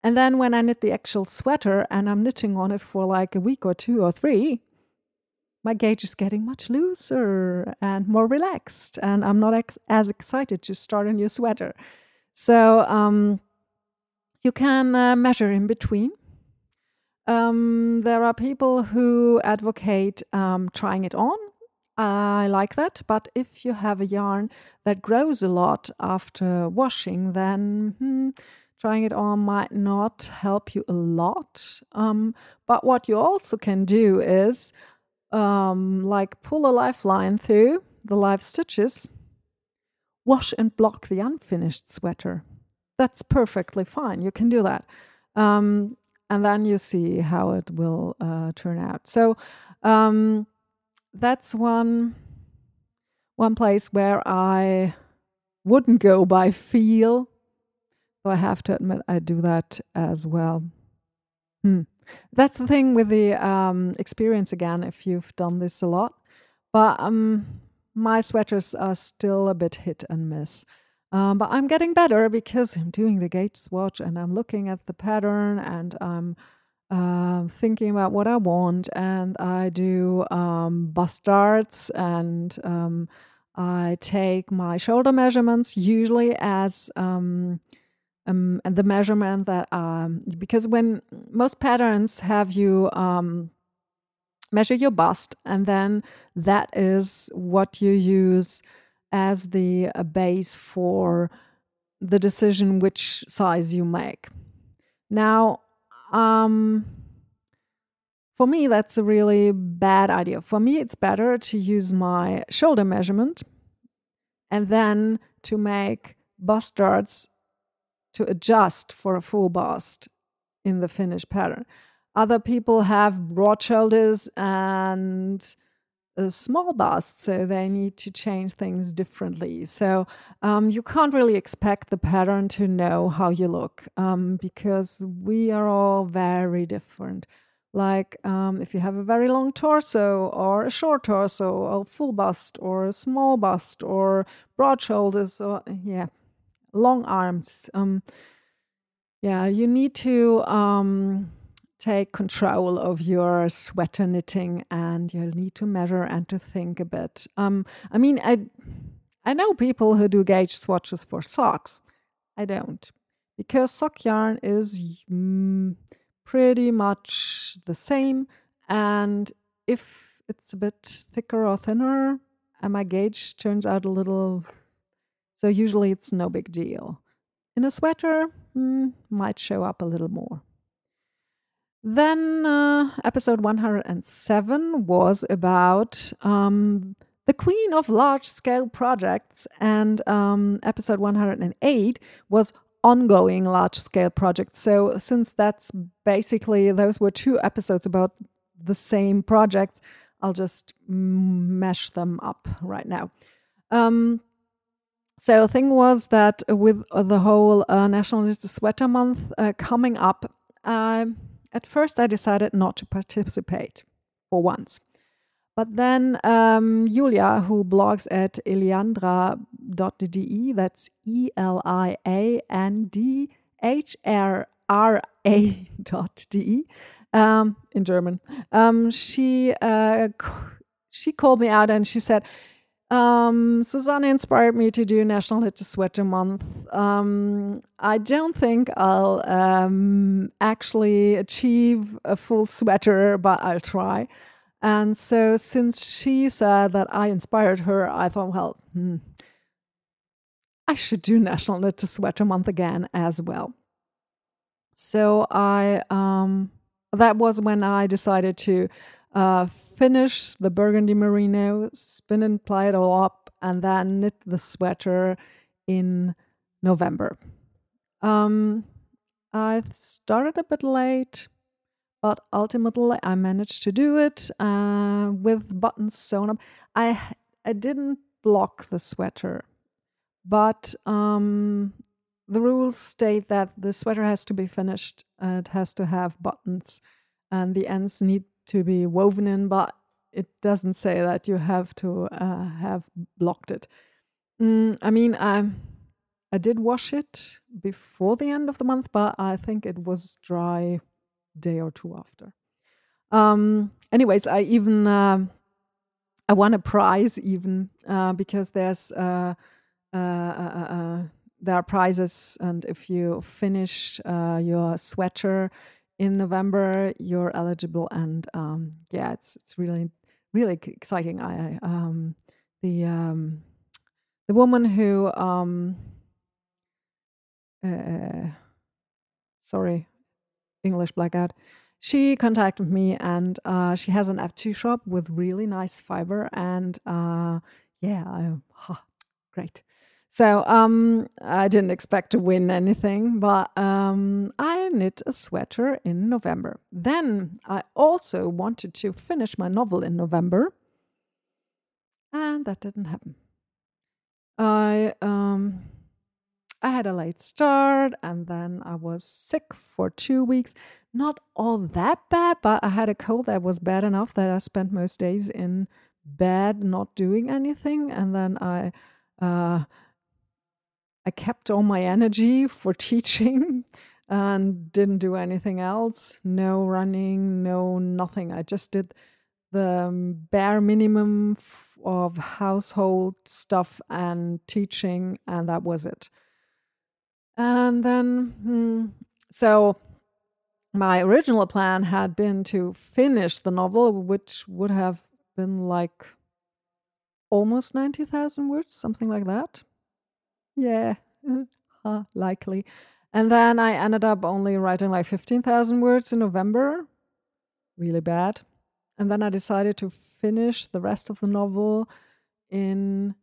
and then when i knit the actual sweater and i'm knitting on it for like a week or two or three my gauge is getting much looser and more relaxed, and I'm not ex- as excited to start a new sweater. So um, you can uh, measure in between. Um, there are people who advocate um, trying it on. I like that, but if you have a yarn that grows a lot after washing, then hmm, trying it on might not help you a lot. Um, but what you also can do is um, like pull a lifeline through the live stitches, wash and block the unfinished sweater. That's perfectly fine. You can do that. Um, and then you see how it will uh, turn out. So um, that's one one place where I wouldn't go by feel. So I have to admit I do that as well. Hmm. That's the thing with the um, experience again. If you've done this a lot, but um, my sweaters are still a bit hit and miss. Um, but I'm getting better because I'm doing the gauge swatch and I'm looking at the pattern and I'm uh, thinking about what I want. And I do um, bust darts and um, I take my shoulder measurements usually as um, um, the measurement that um, because when most patterns have you measure your bust, and then that is what you use as the uh, base for the decision which size you make. Now, um, for me, that's a really bad idea. For me, it's better to use my shoulder measurement and then to make bust darts to adjust for a full bust in the finished pattern. Other people have broad shoulders and small bust, so they need to change things differently. So um, you can't really expect the pattern to know how you look um, because we are all very different. Like um, if you have a very long torso, or a short torso, or a full bust, or a small bust, or broad shoulders, or yeah, long arms. Um, yeah, you need to um, take control of your sweater knitting and you'll need to measure and to think a bit. Um, I mean, I, I know people who do gauge swatches for socks. I don't, because sock yarn is mm, pretty much the same. And if it's a bit thicker or thinner, and my gauge turns out a little, so usually it's no big deal. In a sweater, mm, might show up a little more. Then uh, episode 107 was about um, the queen of large scale projects, and um, episode 108 was ongoing large scale projects. So, since that's basically those were two episodes about the same project, I'll just mesh them up right now. Um, so, the thing was that with the whole uh, National Sweater Month uh, coming up, uh, at first, I decided not to participate for once. But then um, Julia, who blogs at eliandra.de, that's E L I A N D H R R A dot D um, in German, um, she uh, she called me out and she said, um, Susanne inspired me to do National Knit to Sweater Month. Um, I don't think I'll um, actually achieve a full sweater, but I'll try. And so, since she said that I inspired her, I thought, well, hmm, I should do National Knit to Sweater Month again as well. So I um, that was when I decided to uh, finish the burgundy merino, spin and ply it all up, and then knit the sweater in November. Um, I started a bit late, but ultimately I managed to do it uh, with buttons sewn up. I I didn't block the sweater, but um, the rules state that the sweater has to be finished. Uh, it has to have buttons, and the ends need to be woven in, but it doesn't say that you have to uh, have blocked it. Mm, I mean, I I did wash it before the end of the month, but I think it was dry day or two after. Um, anyways, I even uh, I won a prize even uh, because there's uh, uh, uh, there are prizes, and if you finish your sweater in November, you're eligible, and um, yeah, it's it's really really exciting. I um, the um, the woman who um, uh, sorry, English blackout. She contacted me, and uh, she has an Etsy shop with really nice fiber, and uh, yeah, I, great. So um, I didn't expect to win anything, but um, I knit a sweater in November. Then I also wanted to finish my novel in November, and that didn't happen. I um, I had a late start, and then I was sick for two weeks. Not all that bad, but I had a cold that was bad enough that I spent most days in bed, not doing anything, and then I. Uh, I kept all my energy for teaching and didn't do anything else. No running, no nothing. I just did the um, bare minimum of household stuff and teaching, and that was it. And then, hmm, so my original plan had been to finish the novel, which would have been like almost 90,000 words, something like that. Yeah, huh, likely. And then I ended up only writing like 15,000 words in November. Really bad. And then I decided to finish the rest of the novel in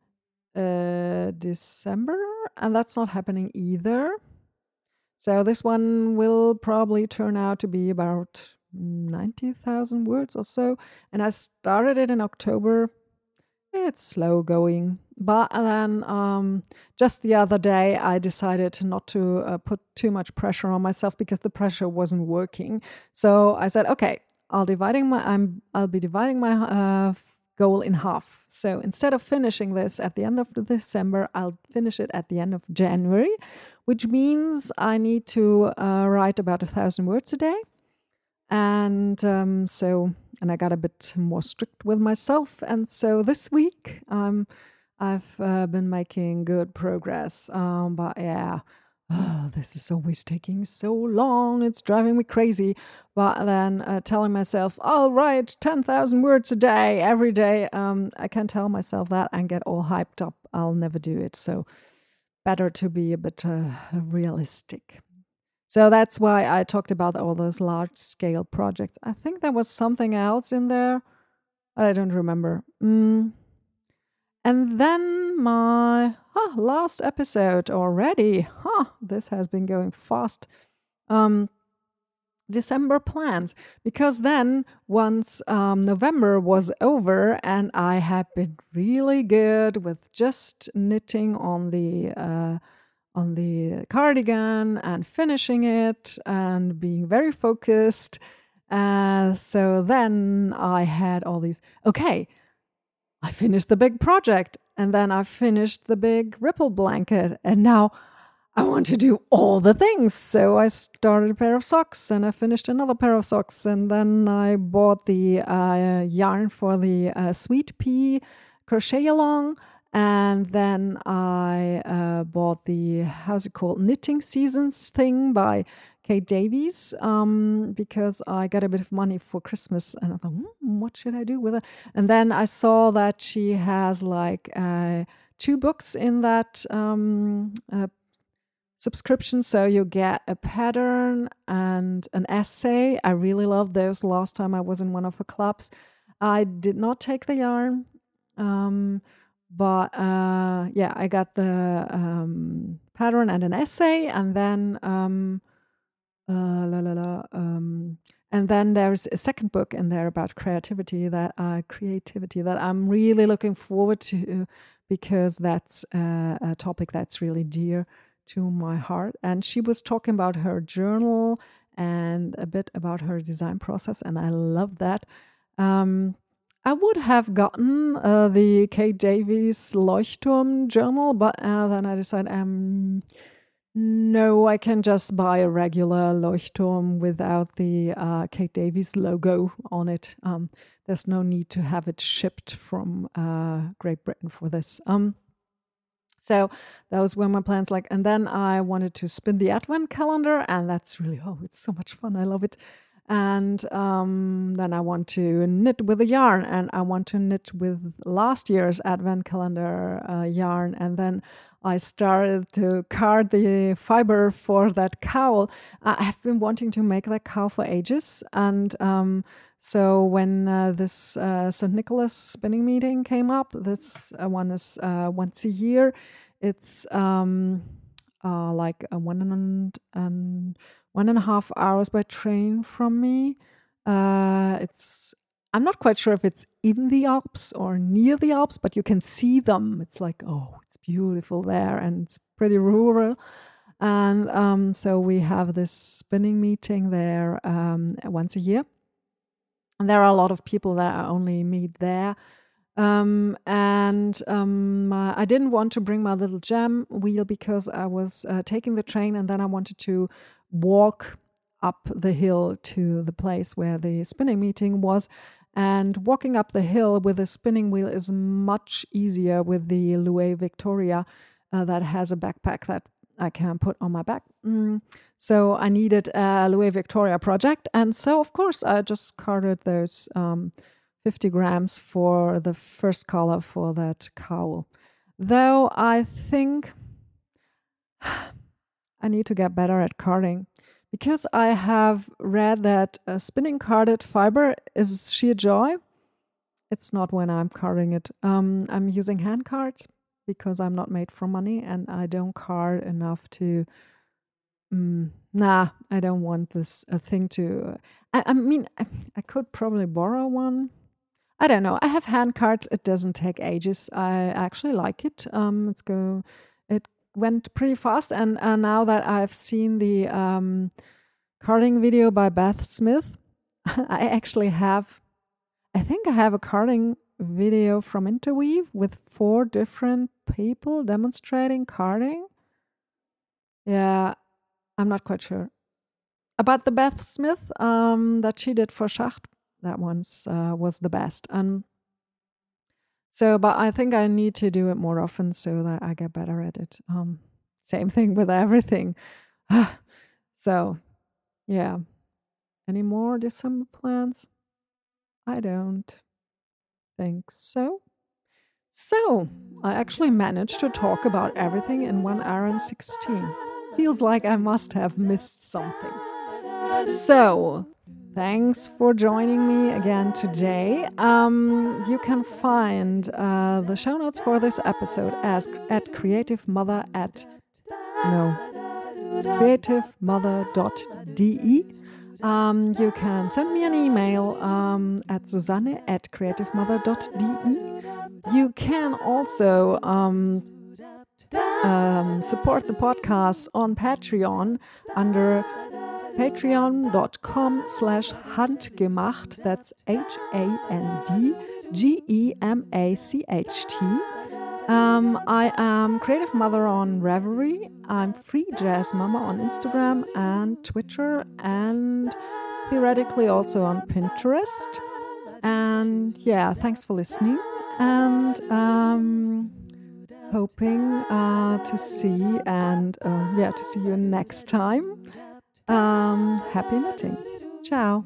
uh, December. And that's not happening either. So this one will probably turn out to be about 90,000 words or so. And I started it in October it's slow going. But then um, just the other day, I decided not to uh, put too much pressure on myself because the pressure wasn't working. So I said, okay, I'll dividing my I'm I'll be dividing my uh, goal in half. So instead of finishing this at the end of December, I'll finish it at the end of January, which means I need to uh, write about a thousand words a day. And um, so and I got a bit more strict with myself. And so this week, um, I've uh, been making good progress. Um, but yeah, oh, this is always taking so long. It's driving me crazy. But then uh, telling myself, I'll write 10,000 words a day every day. Um, I can't tell myself that and get all hyped up. I'll never do it. So better to be a bit uh, realistic. So that's why I talked about all those large scale projects. I think there was something else in there. But I don't remember. Mm. And then my huh, last episode already. Huh, this has been going fast. Um, December plans because then once um, November was over and I had been really good with just knitting on the uh, on the cardigan and finishing it and being very focused. Uh, so then I had all these, okay, I finished the big project and then I finished the big ripple blanket and now I want to do all the things. So I started a pair of socks and I finished another pair of socks and then I bought the uh, yarn for the uh, sweet pea crochet along and then I uh, bought the, how's it called, Knitting Seasons thing by Kate Davies um, because I got a bit of money for Christmas and I thought, mm, what should I do with it? And then I saw that she has like uh, two books in that um, uh, subscription. So you get a pattern and an essay. I really loved those last time I was in one of her clubs. I did not take the yarn. Um, but uh, yeah, I got the um, pattern and an essay, and then um, la la la. Um, and then there's a second book in there about creativity that uh, creativity that I'm really looking forward to because that's uh, a topic that's really dear to my heart. And she was talking about her journal and a bit about her design process, and I love that. Um, I would have gotten uh, the Kate Davies Leuchtturm journal, but uh, then I decided, um, no, I can just buy a regular Leuchtturm without the uh, Kate Davies logo on it. Um, there's no need to have it shipped from uh, Great Britain for this. Um, so those were my plans. Like, and then I wanted to spin the advent calendar, and that's really oh, it's so much fun. I love it and um, then I want to knit with a yarn, and I want to knit with last year's advent calendar uh, yarn, and then I started to card the fiber for that cowl. I have been wanting to make that cowl for ages, and um, so when uh, this uh, St. Nicholas spinning meeting came up, this uh, one is uh, once a year It's um, uh, like one and, and one and a half hours by train from me. Uh, it's I'm not quite sure if it's in the Alps or near the Alps, but you can see them. It's like oh, it's beautiful there, and it's pretty rural. And um, so we have this spinning meeting there um, once a year. And there are a lot of people that I only meet there. Um, and um, my, I didn't want to bring my little jam wheel because I was uh, taking the train and then I wanted to walk up the hill to the place where the spinning meeting was. And walking up the hill with a spinning wheel is much easier with the Louet Victoria uh, that has a backpack that I can put on my back. Mm. So I needed a Louet Victoria project. And so, of course, I just carted those um, 50 grams for the first color for that cowl. Though I think I need to get better at carding because I have read that spinning carded fiber is sheer joy. It's not when I'm carding it. Um, I'm using hand cards because I'm not made for money and I don't card enough to. Mm, nah, I don't want this a thing to. I, I mean, I, I could probably borrow one. I don't know. I have hand cards. It doesn't take ages. I actually like it. Um, it's go. Went pretty fast, and now that I've seen the um, carding video by Beth Smith, I actually have. I think I have a carding video from Interweave with four different people demonstrating carding. Yeah, I'm not quite sure. About the Beth Smith um, that she did for Schacht, that one's uh, was the best. And so, but I think I need to do it more often so that I get better at it. Um, same thing with everything. so, yeah. Any more December plans? I don't think so. So, I actually managed to talk about everything in 1 hour and 16. Feels like I must have missed something. So, thanks for joining me again today. Um, you can find uh, the show notes for this episode as at creative mother at no creativemother.de um, you can send me an email um, at susanne at creativemother.de. You can also um, um, support the podcast on Patreon under patreon.com slash handgemacht. That's H-A-N-D-G-E-M-A-C-H-T. Um, I am Creative Mother on Ravelry. I'm Free Jazz Mama on Instagram and Twitter, and theoretically also on Pinterest. And yeah, thanks for listening. And um, hoping uh, to see and uh, yeah to see you next time. Um, happy knitting. Ciao